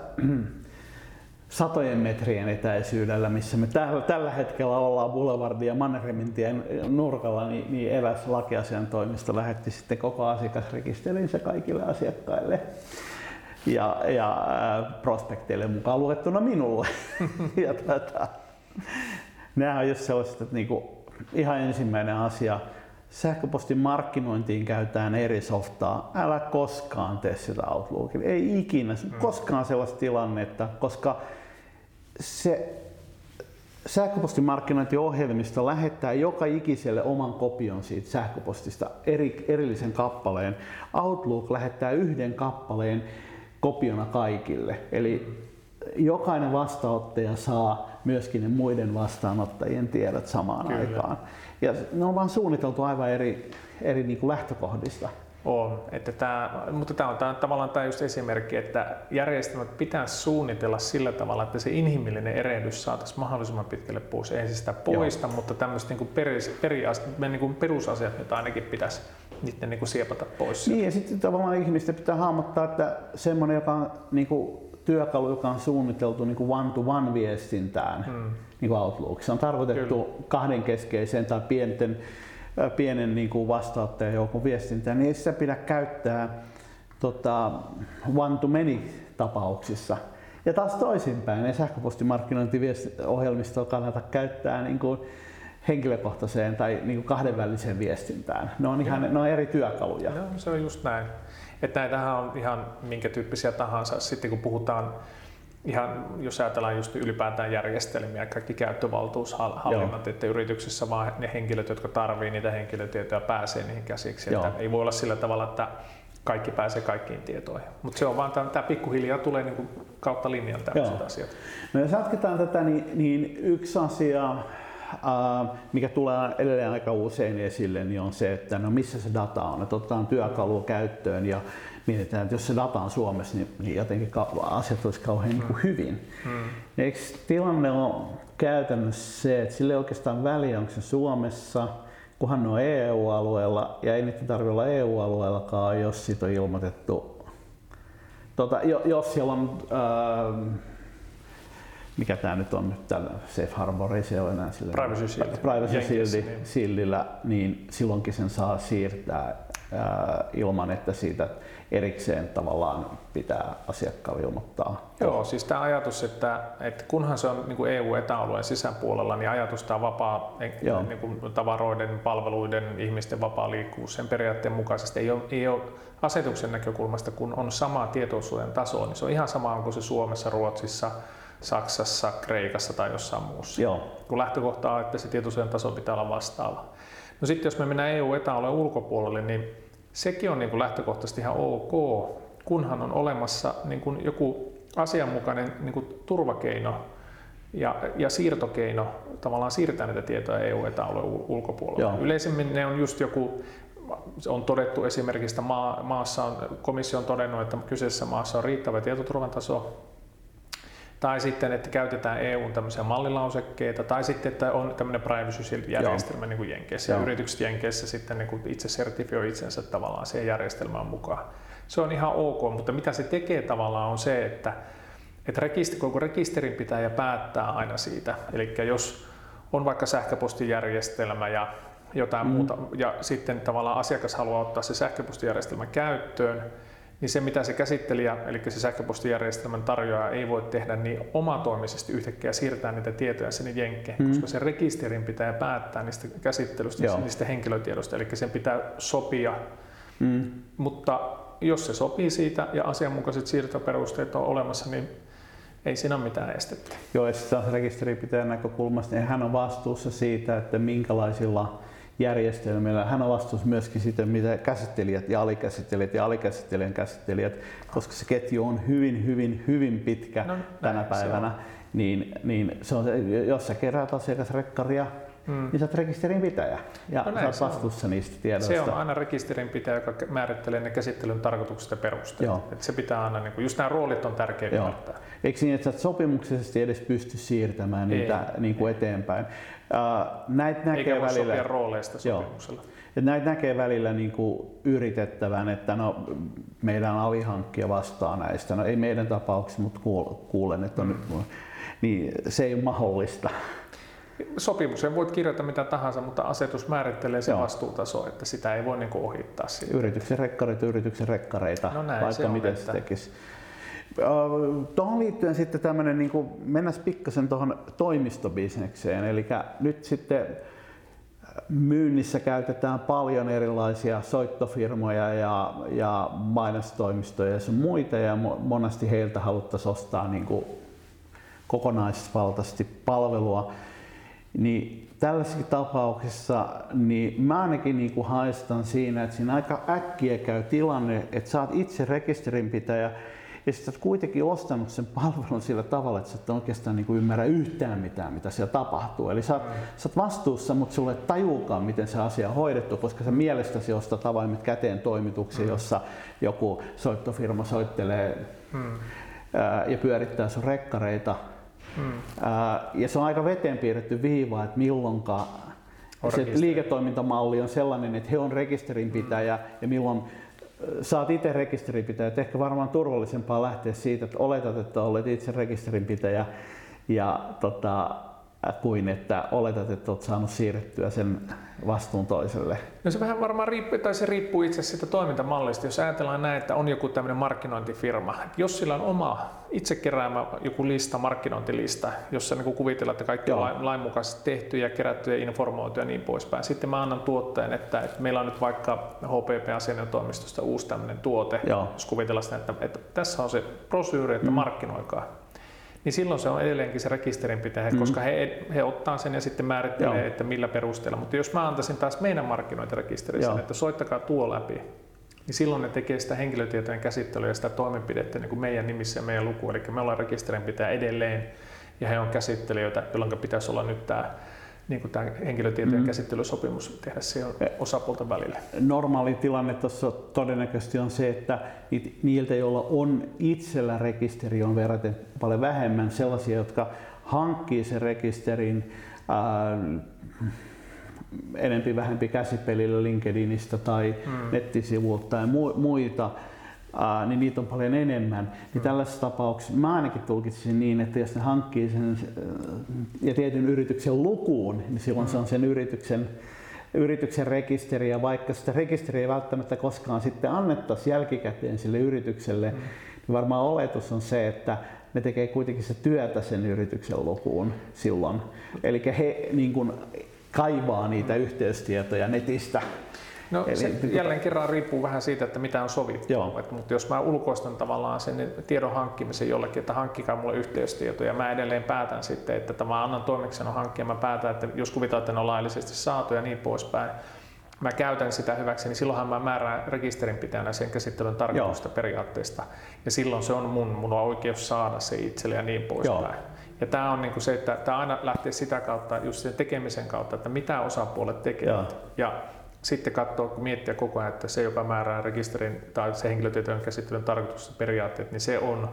satojen metrien etäisyydellä, missä me tällä, tällä hetkellä ollaan Boulevardin ja Mannerheimintien nurkalla, niin, niin eräs lakiasian toimisto lähetti sitten koko asiakasrekisterinsä kaikille asiakkaille ja, ja äh, prospekteille mukaan luettuna minulle. (laughs) ja tätä, nämä on just sellaiset, että niinku, ihan ensimmäinen asia, sähköpostin markkinointiin käytetään eri softaa. Älä koskaan tee sitä Outlookille. Ei ikinä, mm. koskaan sellaista tilannetta, koska se sähköpostimarkkinointiohjelmisto lähettää joka ikiselle oman kopion siitä sähköpostista eri, erillisen kappaleen. Outlook lähettää yhden kappaleen kopiona kaikille. Eli jokainen vastaanottaja saa myöskin ne muiden vastaanottajien tiedot samaan Kyllä. aikaan. Ja ne on vaan suunniteltu aivan eri, eri niin kuin lähtökohdista. On, että tämä, mutta tämä on tämä, tavallaan tämä just esimerkki, että järjestelmät pitää suunnitella sillä tavalla, että se inhimillinen erehdys saataisiin mahdollisimman pitkälle pois. Ei se sitä poista, Joo. mutta tämmöiset niin peris, perias, niin kuin perusasiat, joita ainakin pitäisi niiden niin kuin siepata pois. Niin ja sitten tavallaan ihmisten pitää hahmottaa, että semmoinen, joka on niin kuin työkalu, joka on suunniteltu niin kuin one-to-one viestintään, hmm. niin kuin Outlook. Se on tarkoitettu Kyllä. kahdenkeskeiseen tai pienten pienen niin kuin vastaanottajajoukon viestintää, niin ei sitä pidä käyttää tota, one-to-many tapauksissa. Ja taas toisinpäin, ei sähköpostimarkkinointiohjelmistoa kannata käyttää niin kuin henkilökohtaiseen tai niin kuin kahdenväliseen viestintään. Ne on, ihan, ne on eri työkaluja. Joo, se on just näin. Että näitähän on ihan minkä tyyppisiä tahansa. Sitten kun puhutaan ihan jos ajatellaan just ylipäätään järjestelmiä, kaikki käyttövaltuushallinnat, että yrityksessä vaan ne henkilöt, jotka tarvii niitä henkilötietoja, pääsee niihin käsiksi. Että ei voi olla sillä tavalla, että kaikki pääsee kaikkiin tietoihin. Mutta se on vaan, tämä pikkuhiljaa tulee niin kuin kautta linjan tämmöiset asiat. No jos jatketaan tätä, niin, niin yksi asia, mikä tulee edelleen aika usein esille, niin on se, että no missä se data on. Että otetaan työkalu käyttöön ja mietitään, että jos se data on Suomessa, niin, niin jotenkin asiat olisi kauhean mm. niin kuin hyvin. Mm. Eikö tilanne on käytännössä se, että sille ei oikeastaan väliä, onko se Suomessa, kunhan ne on EU-alueella, ja ei niitä tarvitse olla EU-alueellakaan, jos siitä on ilmoitettu, tota, jos siellä on, äh, mikä tämä nyt on nyt tällä Safe Harbor, ei se ole enää sillä Privacy Shield. Privacy Shield, niin. Shieldillä, niin silloinkin sen saa siirtää ää, ilman, että siitä erikseen tavallaan pitää asiakkaalle ilmoittaa. Joo, siis tämä ajatus, että, että kunhan se on niin kuin EU-etäalueen sisäpuolella, niin ajatus tämä vapaa niin kuin tavaroiden, palveluiden, ihmisten vapaa liikkuvuus sen periaatteen mukaisesti ei ole, ei ole asetuksen näkökulmasta, kun on sama tietosuojan taso, niin se on ihan sama, onko se Suomessa, Ruotsissa, Saksassa, Kreikassa tai jossain muussa. Joo. Kun lähtökohta on, että se tietosuojan taso pitää olla vastaava. No sitten jos me mennään EU-etäalueen ulkopuolelle, niin sekin on niin kuin lähtökohtaisesti ihan ok, kunhan on olemassa niin kuin joku asianmukainen niin kuin turvakeino ja, ja siirtokeino tavallaan siirtää näitä tietoja EU-etäalueen ulkopuolelle. Joo. Yleisemmin ne on just joku, on todettu esimerkiksi, että maassa on, komissio on todennut, että kyseisessä maassa on riittävä tietoturvan taso, tai sitten, että käytetään EUn tämmöisiä mallilausekkeita, tai sitten, että on tämmöinen privacy-järjestelmä niin kuin Jenkeissä, ja yritykset Jenkeissä sitten niin kuin itse sertifioi itsensä tavallaan siihen järjestelmään mukaan. Se on ihan ok, mutta mitä se tekee tavallaan on se, että, että rekisteri, koko rekisterin pitää päättää aina siitä. Eli jos on vaikka sähköpostijärjestelmä ja jotain mm. muuta, ja sitten tavallaan asiakas haluaa ottaa se sähköpostijärjestelmän käyttöön, niin se mitä se käsittelijä, eli se sähköpostijärjestelmän tarjoaja ei voi tehdä niin omatoimisesti yhtäkkiä siirtää niitä tietoja sinne jenkkeen, mm. koska se rekisterin pitää päättää niistä käsittelystä, Joo. niistä henkilötiedosta, eli sen pitää sopia. Mm. Mutta jos se sopii siitä ja asianmukaiset siirtoperusteet on olemassa, niin ei siinä ole mitään estettä. Joo, ja sitten rekisterinpitäjän näkökulmasta, niin hän on vastuussa siitä, että minkälaisilla järjestelmillä. Hän on vastuussa myöskin siitä, mitä käsittelijät ja alikäsittelijät ja alikäsittelijän käsittelijät, koska se ketju on hyvin, hyvin, hyvin pitkä no, tänä päivänä. Niin, niin se on, jos sä keräät asiakasrekkaria, mm. niin sä oot rekisterinpitäjä ja no näin, sä oot vastuussa niistä tiedoista. Se on aina rekisterinpitäjä, joka määrittelee ne käsittelyn tarkoitukset ja perusteet. Et se pitää aina, niin kuin, just nämä roolit on tärkeä ymmärtää. Eikö niin, että sä et sopimuksellisesti edes pysty siirtämään niitä ei, niin kuin eteenpäin? Näitä näkee Eikä voi välillä, sopia rooleista sopimuksella. Joo. Näitä näkee välillä niin kuin yritettävän, että no, meidän alihankkija vastaa näistä. No ei meidän tapauksessa, mutta kuulen, että on mm. nyt, niin se ei ole mahdollista. Sopimuseen voit kirjata mitä tahansa, mutta asetus määrittelee se vastuutaso, että sitä ei voi niin kuin ohittaa siitä. Yrityksen rekkareita, yrityksen rekkareita, no näin, vaikka se miten se tekisi. Tuohon liittyen sitten tämmöinen, niin mennään pikkasen tuohon toimistobisnekseen, eli nyt sitten myynnissä käytetään paljon erilaisia soittofirmoja ja, ja mainostoimistoja ja muita ja monesti heiltä haluttaisiin ostaa niin kuin kokonaisvaltaisesti palvelua. Niin tällaisissa tapauksissa niin mä ainakin niin kuin haistan siinä, että siinä aika äkkiä käy tilanne, että oot itse rekisterinpitäjä ja sitten olet kuitenkin ostanut sen palvelun sillä tavalla, että sä et oikeastaan niin kuin ymmärrä yhtään mitään, mitä siellä tapahtuu. Eli sä, mm. sä oot vastuussa, mutta sulle ei tajuukaan, miten se asia on hoidettu, koska sä mielestäsi ostat avaimet käteen toimituksia, mm. jossa joku soittofirma soittelee mm. ää, ja pyörittää sun rekkareita. Mm. Ää, ja se on aika veteen piirretty viiva, että milloinka se liiketoimintamalli on sellainen, että he on rekisterinpitäjä mm. ja milloin saat itse rekisterinpitäjä, että ehkä varmaan turvallisempaa lähteä siitä, että oletat, että olet itse rekisterinpitäjä. Ja tota, kuin että oletat, että olet saanut siirrettyä sen vastuun toiselle. No se vähän varmaan riippuu, tai se riippuu itse siitä toimintamallista. Jos ajatellaan näin, että on joku tämmöinen markkinointifirma, että jos sillä on oma itse keräämä joku lista, markkinointilista, jossa niin kuvitellaan, että kaikki Joo. on lainmukaisesti tehty ja kerätty ja informoitu ja niin poispäin. Sitten mä annan tuotteen, että, että meillä on nyt vaikka HPP-asianajotoimistosta uusi tämmöinen tuote, Joo. jos kuvitellaan sitä, että, että tässä on se prosyyri, että mm. markkinoikaa niin silloin se on edelleenkin se rekisterinpitäjä, mm. koska he, he ottaa sen ja sitten määrittelee, Joo. että millä perusteella. Mutta jos mä antaisin taas meidän markkinointirekisterissä, että soittakaa tuo läpi, niin silloin ne tekee sitä henkilötietojen käsittelyä ja sitä toimenpidettä niin kuin meidän nimissä ja meidän luku. Eli me ollaan rekisterinpitäjä edelleen ja he on käsittelijöitä, jolloin pitäisi olla nyt tämä niin kuin tämä henkilötietojen mm. käsittelysopimus tehdä siellä osapuolten välillä. Normaali tilanne tuossa todennäköisesti on se, että niiltä, joilla on itsellä rekisteri, on verraten paljon vähemmän sellaisia, jotka hankkii sen rekisterin ää, enempi vähempi käsipelillä LinkedInistä tai mm. nettisivuilta tai muita, ää, niin niitä on paljon enemmän. Niin mm. tällaisessa tapauksessa mä ainakin tulkitsin niin, että jos ne hankkii sen ja tietyn yrityksen lukuun, niin silloin mm. se on sen yrityksen yrityksen rekisteri ja vaikka sitä rekisteriä ei välttämättä koskaan sitten annettaisi jälkikäteen sille yritykselle, mm. niin varmaan oletus on se, että ne tekee kuitenkin se työtä sen yrityksen lukuun silloin. Eli he niin kuin, kaivaa niitä yhteystietoja netistä No Eli, se jälleen kerran riippuu vähän siitä, että mitä on sovittu. Joo. Et, mutta jos mä ulkoistan tavallaan sen tiedon hankkimisen jollekin, että hankkikaa mulle yhteystietoja, mä edelleen päätän sitten, että tämä annan toimeksiannon hankkia, mä päätän, että jos kuvitaan, että ne on laillisesti saatu ja niin poispäin, mä käytän sitä hyväksi, niin silloinhan mä määrään rekisterinpitäjänä sen käsittelyn tarkoitusta Joo. periaatteesta. Ja silloin se on mun, mun on oikeus saada se itselle ja niin poispäin. Joo. Ja tämä on niinku se, että tämä aina lähtee sitä kautta, just sen tekemisen kautta, että mitä osapuolet tekevät. Ja sitten katsoa, miettiä koko ajan, että se, joka määrää rekisterin tai se henkilötietojen käsittelyn tarkoitus periaatteet, niin se on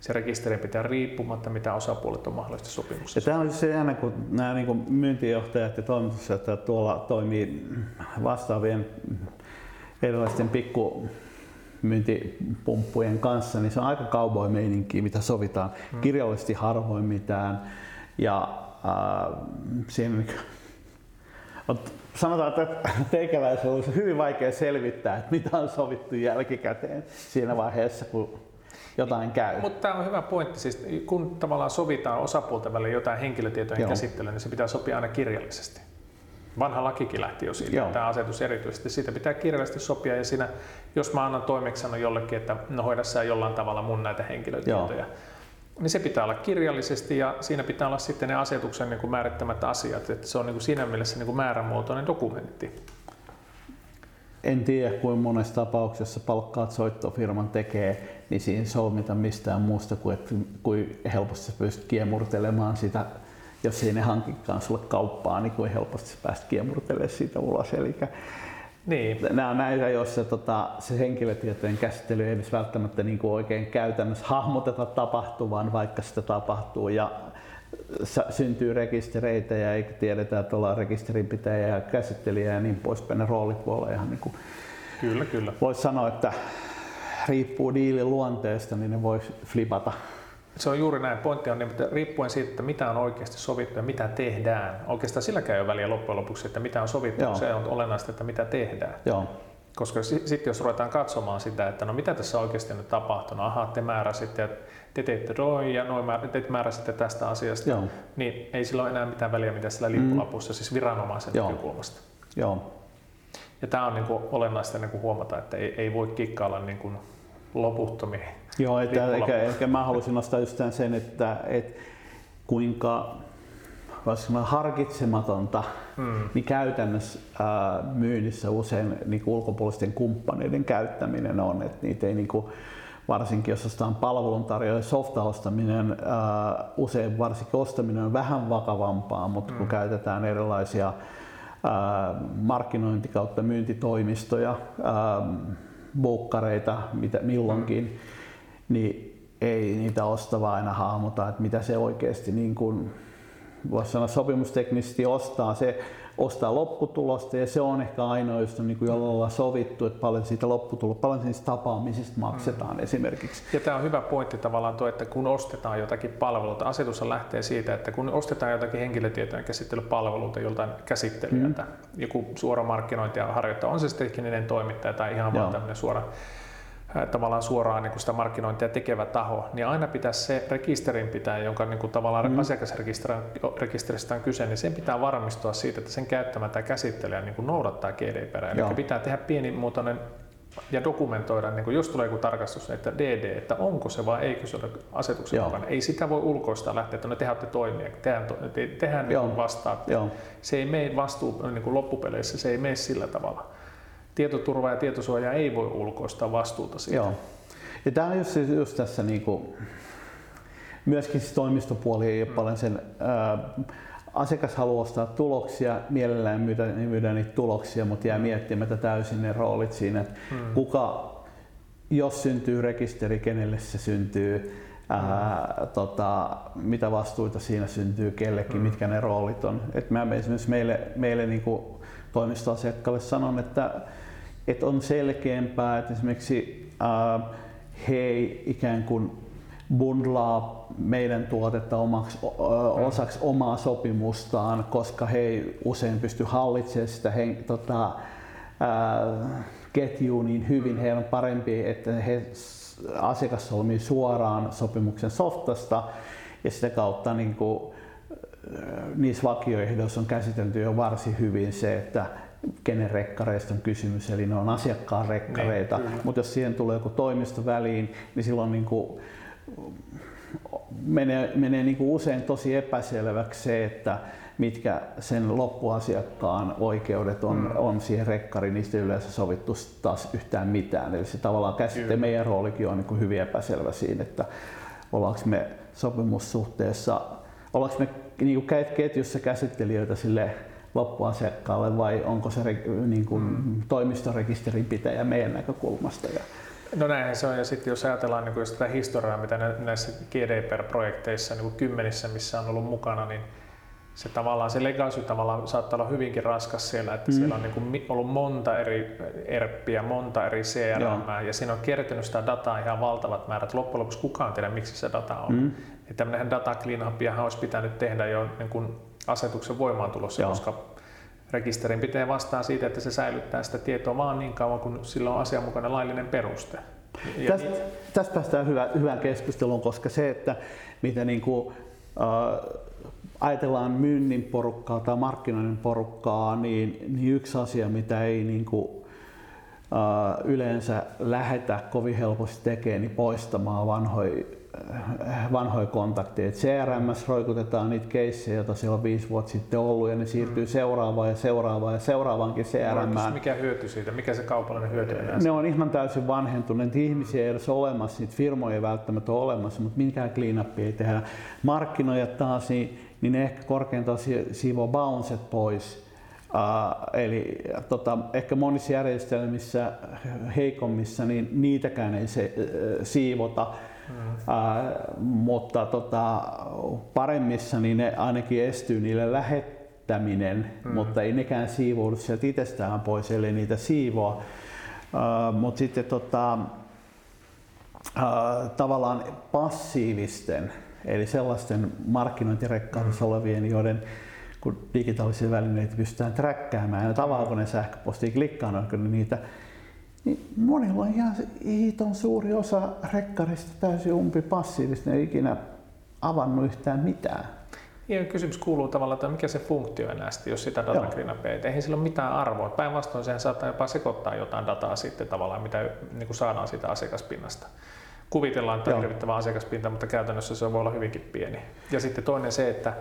se rekisteri pitää riippumatta, mitä osapuolet on mahdollisesti sopimuksessa. Ja tämä on se aina, kun nämä niin myyntijohtajat ja toimitusjohtajat tuolla toimii vastaavien erilaisten pikku myyntipumppujen kanssa, niin se on aika cowboy mitä sovitaan. Hmm. Kirjallisesti harvoin mitään. Ja äh, siinä niin sanotaan, että teikäläisellä olisi hyvin vaikea selvittää, että mitä on sovittu jälkikäteen siinä vaiheessa, kun jotain käy. Mutta tämä on hyvä pointti. Siis kun tavallaan sovitaan osapuolten välillä jotain henkilötietojen Joo. käsittelyä, niin se pitää sopia aina kirjallisesti. Vanha lakikin lähti jo siitä, Joo. tämä asetus erityisesti. Siitä pitää kirjallisesti sopia ja siinä, jos mä annan toimeksiannon jollekin, että no hoida sä jollain tavalla mun näitä henkilötietoja, Joo niin se pitää olla kirjallisesti ja siinä pitää olla sitten ne asetuksen niin kuin määrittämät asiat, että se on niin kuin siinä mielessä niin kuin määrämuotoinen dokumentti. En tiedä, kuin monessa tapauksessa palkkaat soittofirman tekee, niin siinä solmita mistään muusta kuin, että kuin helposti pystyt kiemurtelemaan sitä, jos ei ne hankikaan sulle kauppaa, niin kuin helposti päästä kiemurtelemaan siitä ulos. Eli niin. Nämä on näitä, joissa tota, se henkilötietojen käsittely ei edes välttämättä niin kuin oikein käytännössä hahmoteta tapahtuvan, vaikka sitä tapahtuu. Ja syntyy rekistereitä ja eikä tiedetä, että ollaan rekisterinpitäjä ja käsittelijä ja niin poispäin. Ne roolit voi olla ihan niin kuin, kyllä, kyllä. Voisi sanoa, että riippuu diilin luonteesta, niin ne voi flipata. Se on juuri näin. Pointti on, että riippuen siitä, että mitä on oikeasti sovittu ja mitä tehdään. Oikeastaan silläkään ei ole väliä loppujen lopuksi, että mitä on sovittu, Joo. se on olennaista, että mitä tehdään. Joo. Koska sitten jos ruvetaan katsomaan sitä, että no mitä tässä oikeasti on tapahtunut, aha, te määräsitte ja te teitte noin ja noin, te määräsitte tästä asiasta, Joo. niin ei sillä ole enää mitään väliä, mitä sillä lippulapussa, mm. siis viranomaisen Joo. näkökulmasta. Joo. Ja tämä on niin kuin olennaista niin kuin huomata, että ei, ei voi kikkailla niin kuin loputtomiin. Joo, että ehkä, ehkä mä haluaisin nostaa just sen, että, että kuinka harkitsematonta hmm. niin käytännössä ää, myynnissä usein niin ulkopuolisten kumppaneiden käyttäminen on, että niitä ei niin kuin, varsinkin jos ostetaan palveluntarjoaja softa-ostaminen, ää, usein varsinkin ostaminen on vähän vakavampaa, mutta hmm. kun käytetään erilaisia ää, markkinointi- kautta myyntitoimistoja, ää, buukkareita mitä milloinkin, mm. Niin ei niitä ostava aina hahmota, että mitä se oikeasti niin kuin, voisi sanoa sopimusteknisesti ostaa. Se ostaa lopputulosta ja se on ehkä ainoa, josta on niin kuin jollain lailla sovittu, että paljon siitä lopputulosta, paljon siitä tapaamisista maksetaan mm. esimerkiksi. Ja tämä on hyvä pointti tavallaan tuo, että kun ostetaan jotakin palveluita, asetus lähtee siitä, että kun ostetaan jotakin henkilötietojen käsittelypalveluita joltain käsittelijältä, mm. joku suora markkinointia harjoittaa, on se sitten toimittaja tai ihan vaan tämmöinen suora tavallaan suoraan niin kuin sitä markkinointia tekevä taho, niin aina pitäisi se rekisterin pitää, jonka niin kuin tavallaan mm. asiakasrekisteristä on kyse, niin sen pitää varmistua siitä, että sen käyttämä tai käsittelijä niin kuin noudattaa GDPR. Eli pitää tehdä pienimuotoinen ja dokumentoida, niin kuin jos tulee joku tarkastus, että DD, että onko se vai eikö se ole asetuksen Joo. mukana. Ei sitä voi ulkoistaa lähteä, että no tehdään toimia, tehdään, tehdään niin vastaa. Se ei mene vastuu niin kuin loppupeleissä, se ei mene sillä tavalla tietoturva ja tietosuoja ei voi ulkoistaa vastuuta siitä. Joo. Ja tämä on just, just tässä niinku, myöskin se toimistopuoli ei ole mm. paljon sen ää, asiakas haluaa ostaa tuloksia, mielellään myydä, myydä niitä tuloksia, mutta jää miettimättä täysin ne roolit siinä, että mm. kuka, jos syntyy rekisteri, kenelle se syntyy, ää, mm. tota, mitä vastuita siinä syntyy kellekin, mm. mitkä ne roolit on. Et mä esimerkiksi meille, meille niin toimistoasiakkaalle sanon, että että on selkeämpää, että esimerkiksi äh, he ikään kuin bundlaa meidän tuotetta omaksi, äh, osaksi omaa sopimustaan, koska he ei usein pysty hallitsemaan sitä he, tota, äh, ketjua niin hyvin. Heillä on parempi, että he asiakas solmii suoraan sopimuksen softasta ja sitä kautta niin kuin, niissä vakioehdoissa on käsitelty jo varsin hyvin se, että kenen rekkareista on kysymys, eli ne on asiakkaan rekkareita, niin, mutta jos siihen tulee joku toimisto väliin, niin silloin niin kuin menee, menee niin kuin usein tosi epäselväksi se, että mitkä sen loppuasiakkaan oikeudet on, mm. on siihen rekkariin, niistä ei yleensä sovittu taas yhtään mitään. Eli se tavallaan käsite, meidän roolikin on niin kuin hyvin epäselvä siinä, että ollaanko me sopimussuhteessa, ollaanko me niin kuin ketjussa käsittelijöitä sille loppuasiakkaalle vai onko se niin kuin mm. toimistorekisterinpitäjä meidän näkökulmasta. Ja, No näinhän se on, ja sitten jos ajatellaan niin sitä historiaa, mitä näissä GDPR-projekteissa niin kymmenissä, missä on ollut mukana, niin se tavallaan se legacy tavallaan saattaa olla hyvinkin raskas siellä, että mm. siellä on niin kuin ollut monta eri ERPiä, monta eri CRM, ja siinä on kertynyt sitä dataa ihan valtavat määrät. Loppujen lopuksi kukaan tiedä, miksi se data on. Mm. Että tämmöinen data cleanup olisi pitänyt tehdä jo niin kuin asetuksen voimaantulossa, Joo. koska rekisterin pitää vastaa siitä, että se säilyttää sitä tietoa vaan niin kauan, kun sillä on asianmukainen laillinen peruste. Tästä, tästä päästään hyvä, hyvään keskusteluun, koska se, että mitä niin kuin, äh, ajatellaan myynnin porukkaa tai markkinoinnin porukkaa, niin, niin yksi asia, mitä ei niin kuin, äh, yleensä lähetä kovin helposti tekemään, niin poistamaan vanhoja vanhoja kontakteja. CRM roikutetaan niitä keissejä, joita siellä on viisi vuotta sitten ollut, ja ne siirtyy mm. seuraavaan ja seuraavaan ja seuraavaankin CRM. Mikä hyöty siitä? Mikä se kaupallinen hyöty on? Ne on ihan täysin vanhentuneet. Ihmisiä ei edes olemassa, niitä firmoja ei välttämättä ole olemassa, mutta minkään cleanup ei tehdä. Markkinoijat taas, niin, niin ne ehkä korkeintaan siivoo bouncet pois. Uh, eli tota, ehkä monissa järjestelmissä heikommissa, niin niitäkään ei se, uh, siivota Mm. mutta tota, paremmissa niin ne ainakin estyy niille lähettäminen, mm. mutta ei nekään siivoudu sieltä itsestään pois, eli niitä siivoa. Uh, mutta sitten tota, uh, tavallaan passiivisten, eli sellaisten markkinointirekkaudessa mm. olevien, joiden kun digitaalisia välineitä pystytään träkkäämään ja tavallaan ne sähköpostiin klikkaan, niin niitä niin monilla on ihan hiiton suuri osa rekkarista täysin umpi passiivista, ne ei ikinä avannut yhtään mitään. Ja kysymys kuuluu tavallaan, että mikä se funktio enää sitten, jos sitä data cleanupia, eihän sillä ole mitään arvoa. Päinvastoin sehän saattaa jopa sekoittaa jotain dataa sitten tavallaan, mitä niin kuin saadaan siitä asiakaspinnasta. Kuvitellaan, että on hirvittävä asiakaspinta, mutta käytännössä se voi olla hyvinkin pieni. Ja sitten toinen se, että,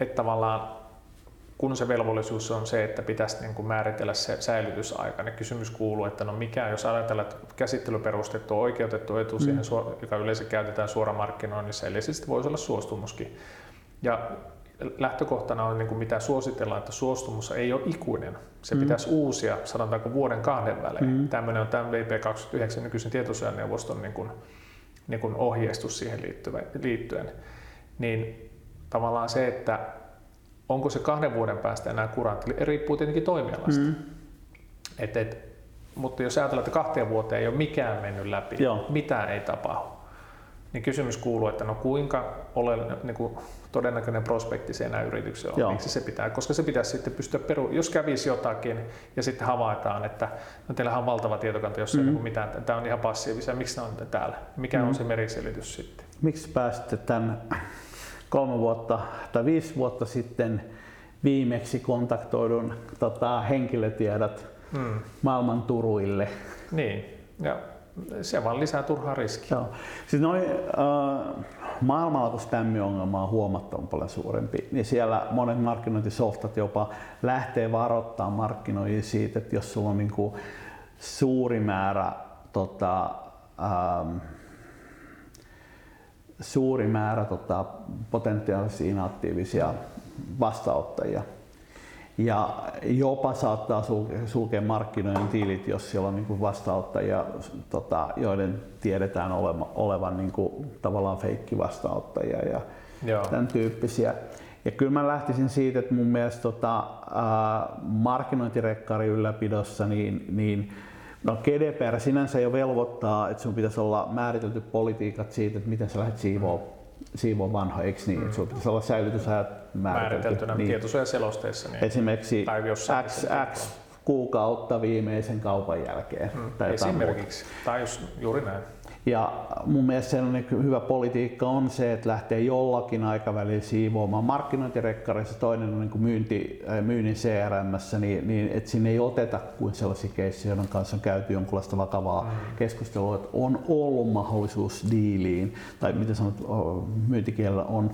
että tavallaan kun se velvollisuus on se, että pitäisi niin kuin määritellä se säilytysaika, niin kysymys kuuluu, että no mikä, jos ajatellaan, että käsittelyperustettu on oikeutettu etu mm. siihen, joka yleensä käytetään suoramarkkinoinnissa, eli siis voisi olla suostumuskin. Ja lähtökohtana on, niin kuin mitä suositellaan, että suostumus ei ole ikuinen. Se mm. pitäisi uusia, sanotaanko vuoden kahden välein. Mm. Tämmöinen on tämän VP29 nykyisen tietosuojaneuvoston niin kuin, niin kuin ohjeistus siihen liittyen. Niin tavallaan se, että onko se kahden vuoden päästä enää kurantti, riippuu tietenkin toimialasta. Mm. Et, et, mutta jos ajatellaan, että kahteen vuoteen ei ole mikään mennyt läpi, Joo. mitään ei tapahdu, niin kysymys kuuluu, että no kuinka ole niin kuin todennäköinen prospekti se enää yrityksellä on, miksi se pitää, koska se pitäisi sitten pystyä peru, jos kävisi jotakin ja sitten havaitaan, että no teillähän on valtava tietokanta, jos mm-hmm. ei niin mitään, tämä on ihan passiivisia, miksi ne on täällä, mikä mm-hmm. on se meriselitys sitten? Miksi pääsitte tämän kolme vuotta tai viisi vuotta sitten viimeksi kontaktoidun tota, henkilötiedot hmm. maailman turuille. Niin, ja se vaan lisää turhaa riskiä. Joo. Siis noi, äh, maailmalla kun spämmiongelma on huomattavan paljon suurempi, niin siellä monet markkinointisoftat jopa lähtee varoittaa markkinoijia siitä, että jos sulla on niin kuin suuri määrä tota, ähm, suuri määrä tota, potentiaalisia inaktiivisia vastaanottajia. Ja jopa saattaa sulkea markkinoiden tilit, jos siellä on niin vastaanottajia, tota, joiden tiedetään olema, olevan niin kuin, tavallaan feikki vastaanottajia ja Joo. tämän tyyppisiä. Ja kyllä mä lähtisin siitä, että mun mielestä tota, markkinointirekkari ylläpidossa niin, niin No GDPR sinänsä jo velvoittaa, että sun pitäisi olla määritelty politiikat siitä, että miten sä lähdet siivoa, siivoa vanha, eikö niin? Mm. Että sun pitäisi olla säilytysajat määritelty. Määriteltynä niin. tietosuojaselosteissa. Niin Esimerkiksi tai X, X kuukautta viimeisen kaupan jälkeen. Mm. Tai Esimerkiksi, tai jos juuri näin. Ja mun mielestä sellainen hyvä politiikka on se, että lähtee jollakin aikavälillä siivoamaan markkinointirekkarissa, toinen on niin myynti, äh, myynnin CRM, niin, niin että sinne ei oteta kuin sellaisia keissejä, joiden kanssa on käyty jonkinlaista vakavaa mm. keskustelua, että on ollut mahdollisuus diiliin, tai miten sanot, myyntikielellä on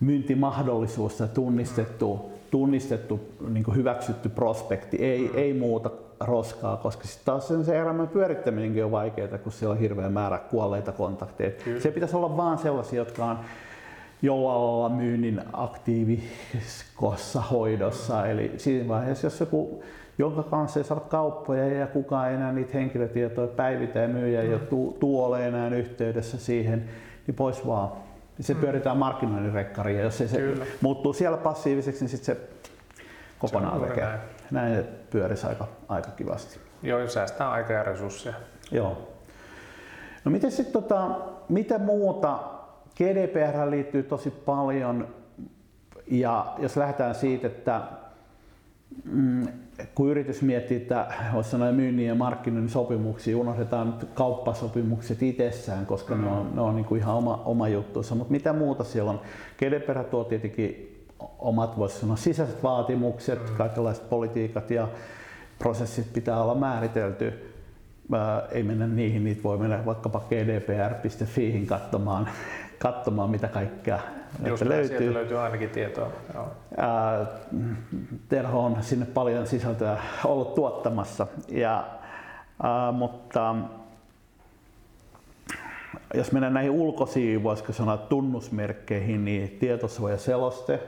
myyntimahdollisuus tai tunnistettu, tunnistettu niin hyväksytty prospekti, ei, ei muuta roskaa, koska sitten taas sen se elämän pyörittäminenkin on vaikeaa, kun siellä on hirveä määrä kuolleita kontakteja. Kyllä. Se pitäisi olla vaan sellaisia, jotka on jollain lailla myynnin aktiivikossa hoidossa. Eli siinä vaiheessa, jos joku jonka kanssa ei saa kauppoja ja kukaan ei enää niitä henkilötietoja päivitä ja myyjä ei mm. tuo ole enää yhteydessä siihen, niin pois vaan. Se mm. pyöritään markkinoinnin rekkariin ja jos se, se muuttuu siellä passiiviseksi, niin sitten se kokonaan se näin. pyörisi aika, aika kivasti. Joo, säästää aikaa ja resursseja. Joo. No miten sitten tota, mitä muuta? GDPR liittyy tosi paljon ja jos lähdetään siitä, että mm, kun yritys miettii, että voisi sanoa myynnin ja markkinoinnin sopimuksia, unohdetaan kauppasopimukset itsessään, koska mm. ne on, ne on niin kuin ihan oma, oma juttuunsa. Mutta mitä muuta siellä on? GDPR tuo tietenkin omat voisi sanoa sisäiset vaatimukset, mm. kaikenlaiset politiikat ja prosessit pitää olla määritelty. Ää, ei mennä niihin, niitä voi mennä vaikkapa gdpr.fiihin katsomaan, katsomaan mitä kaikkea Just löytyy. Sieltä löytyy ainakin tietoa. Joo. Ää, Terho on sinne paljon sisältöä ollut tuottamassa. Ja, ää, mutta jos mennään näihin ulkoisiin, voisiko sanoa tunnusmerkkeihin, niin tietosuojaseloste,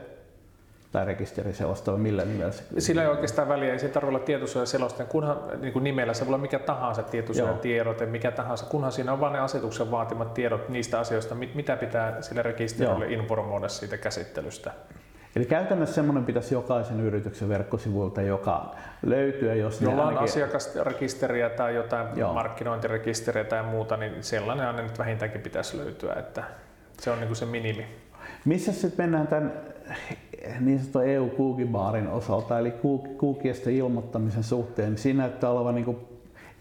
tai rekisteriseloste vai millä nimellä se Sillä ei oikeastaan väliä, ei se tarvitse olla tietosuojaseloste, kunhan niin kuin nimellä se voi olla mikä tahansa tietosuojatiedote, mikä tahansa, kunhan siinä on vain ne asetuksen vaatimat tiedot niistä asioista, mitä pitää sille rekisterille Joo. informoida siitä käsittelystä. Eli käytännössä semmoinen pitäisi jokaisen yrityksen verkkosivuilta, joka löytyy. Jos Jolla on ainakin... asiakasrekisteriä tai jotain Joo. markkinointirekisteriä tai muuta, niin sellainen aina nyt vähintäänkin pitäisi löytyä, että se on niin kuin se minimi. Missä sitten mennään tämän niin sanotun EU Baarin osalta, eli kuukiesten ilmoittamisen suhteen, niin siinä näyttää olevan niin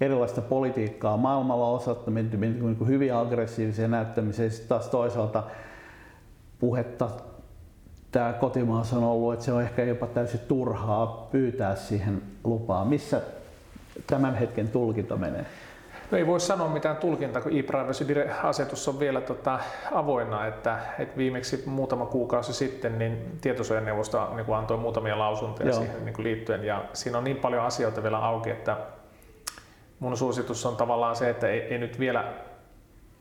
erilaista politiikkaa maailmalla osatta, niin hyvin aggressiivisia näyttämisiä, sitten taas toisaalta puhetta tämä kotimaassa on ollut, että se on ehkä jopa täysin turhaa pyytää siihen lupaa. Missä tämän hetken tulkinta menee? No ei voi sanoa mitään tulkintaa, kun e-privacy-asetus on vielä tota, avoinna, että, että viimeksi muutama kuukausi sitten niin tietosuojaneuvosto niin antoi muutamia lausuntoja Joo. siihen niin kuin liittyen ja siinä on niin paljon asioita vielä auki, että mun suositus on tavallaan se, että ei, ei nyt vielä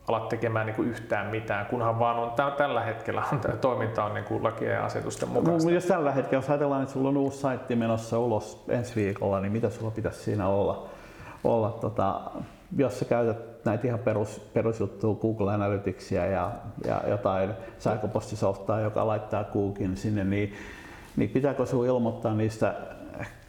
ala tekemään niin kuin yhtään mitään, kunhan vaan on tällä hetkellä on, toiminta on niin kuin lakien ja asetusten mukaista. No, jos tällä hetkellä, jos ajatellaan, että sulla on uusi saitti menossa ulos ensi viikolla, niin mitä sulla pitäisi siinä olla? olla tota, jos sä käytät näitä ihan perus, perusjuttuja, Google Analyticsia ja, ja jotain sähköpostisoftaa, joka laittaa kuukin sinne, niin, niin pitääkö sinun ilmoittaa niistä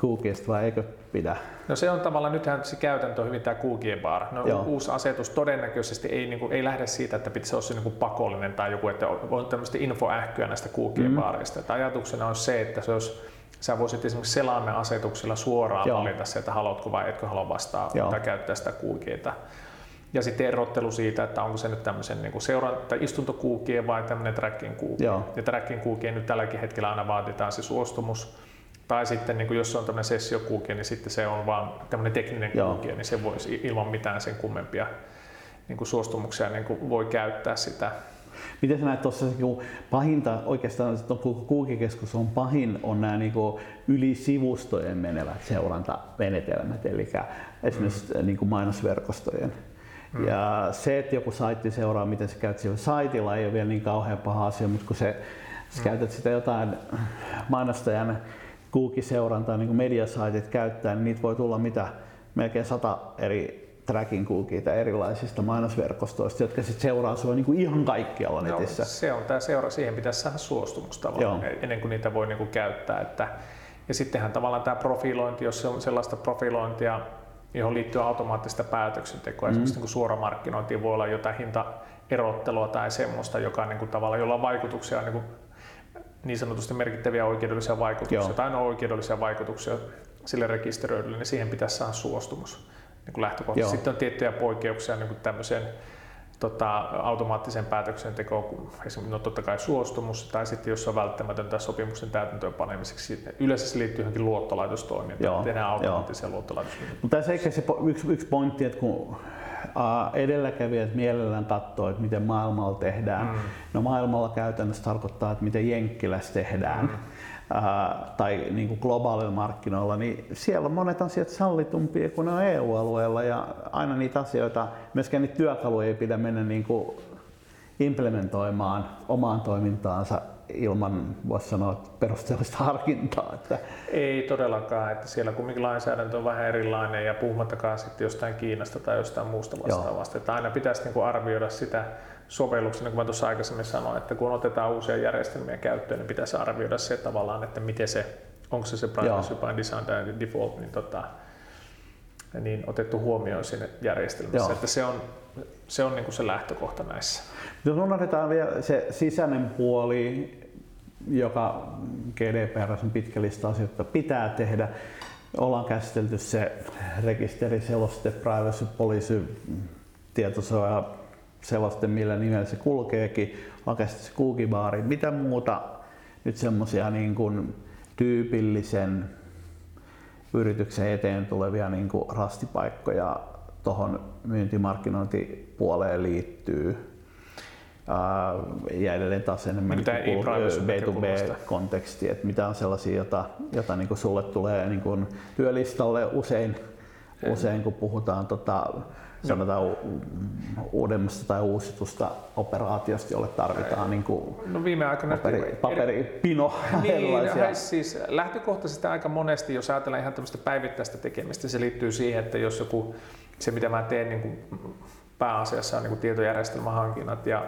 kuukista vai eikö pidä? No se on tavallaan, nythän se käytäntö on hyvin tämä kuukien bar. No, Joo. uusi asetus todennäköisesti ei, niin kuin, ei lähde siitä, että pitäisi olla se niin kuin pakollinen tai joku, että on tämmöistä infoähkyä näistä kuukien mm. baareista. ajatuksena on se, että se olisi sä voisit esimerkiksi selaamme asetuksella suoraan Joo. valita se, että haluatko vai etkö halua vastaa Joo. tai käyttää sitä kuukieita. Ja sitten erottelu siitä, että onko se nyt tämmöisen niin seuranta istuntokuukie vai tämmöinen tracking kuukie. Ja tracking kuukie nyt tälläkin hetkellä aina vaaditaan se suostumus. Tai sitten niin jos se on tämmöinen sessiokuukie, niin sitten se on vaan tämmöinen tekninen Joo. kuukie, niin se voisi ilman mitään sen kummempia niin suostumuksia niin voi käyttää sitä Miten sä näet tuossa pahinta, oikeastaan kuukikeskus on pahin, on nämä niin yli sivustojen menevät seurantamenetelmät, eli esimerkiksi mm. niin mainosverkostojen. Mm. Ja se, että joku saitti seuraa, miten sä käyt sillä saitilla, ei ole vielä niin kauhean paha asia, mutta kun se, sä mm. käytät sitä jotain mainostajan kuukiseurantaa, niin kuin mediasaitit käyttää, niin niitä voi tulla mitä melkein sata eri tracking cookieita erilaisista mainosverkostoista, jotka sitten seuraa sinua niin kuin ihan kaikkialla netissä. Joo, se on tämä seura, siihen pitäisi saada suostumus tavallaan Joo. ennen kuin niitä voi niin kuin käyttää. Että, ja sittenhän tavallaan tämä profilointi, jos se on sellaista profilointia, johon liittyy automaattista päätöksentekoa, mm. esimerkiksi niin suoramarkkinointiin voi olla jotain hintaerottelua tai semmoista, joka niin kuin tavallaan, jolla on vaikutuksia niin, kuin niin sanotusti merkittäviä oikeudellisia vaikutuksia Joo. tai no oikeudellisia vaikutuksia sille rekisteröidylle, niin siihen pitäisi saada suostumus niin kuin lähtökohtaisesti. Sitten on tiettyjä poikkeuksia niin kuin tämmöiseen tota, automaattiseen päätöksentekoon, esimerkiksi no totta kai suostumus, tai sitten jos on välttämätöntä sopimuksen täytäntöön panemiseksi. Yleensä se liittyy johonkin luottolaitostoimintaan, tehdään automaattisia luottolaitostoimintaa. Mutta tässä ehkä se yksi, yksi pointti, että kun edelläkävijät mielellään katsoo, että miten maailmalla tehdään. Mm. No maailmalla käytännössä tarkoittaa, että miten Jenkkilässä tehdään. Mm ää, tai niin kuin globaalilla markkinoilla, niin siellä on monet asiat sallitumpia kuin ne on EU-alueella ja aina niitä asioita, myöskään niitä työkaluja ei pidä mennä niin kuin implementoimaan omaan toimintaansa ilman, voisi sanoa, perusteellista harkintaa. Että... Ei todellakaan, että siellä kumminkin lainsäädäntö on vähän erilainen ja puhumattakaan sitten jostain Kiinasta tai jostain muusta vastaavasta. Että aina pitäisi niin kuin arvioida sitä sovelluksen, niin kuin mä tuossa aikaisemmin sanoin, että kun otetaan uusia järjestelmiä käyttöön, niin pitäisi arvioida se tavallaan, että miten se, onko se se privacy by design tai default, niin, tota, niin otettu huomioon sinne järjestelmässä. Joo. Että se on, se on niin kuin se lähtökohta näissä. Jos unohdetaan vielä se sisäinen puoli, joka GDPR on pitkä lista asioita pitää tehdä. Ollaan käsitelty se rekisteri, seloste, privacy policy, tietosuoja, seloste, millä nimellä se kulkeekin. Käsitelty se kuukibaari. Mitä muuta nyt semmoisia niin kuin tyypillisen yrityksen eteen tulevia niin kuin rastipaikkoja tuohon myyntimarkkinointipuoleen liittyy? ja edelleen taas enemmän niin B2B-konteksti, että mitä on sellaisia, jota, jota niin kuin sulle tulee niin kuin työlistalle usein, usein kun puhutaan tota, sanotaan uudemmasta tai uusitusta operaatiosta, jolle tarvitaan niin kuin no viime aikoina paperi, paperipino niin, (laughs) erilaisia. Siis lähtökohtaisesti aika monesti, jos ajatellaan ihan tämmöistä päivittäistä tekemistä, se liittyy siihen, että jos joku, se mitä mä teen niin kuin pääasiassa on niin kuin tietojärjestelmähankinnat ja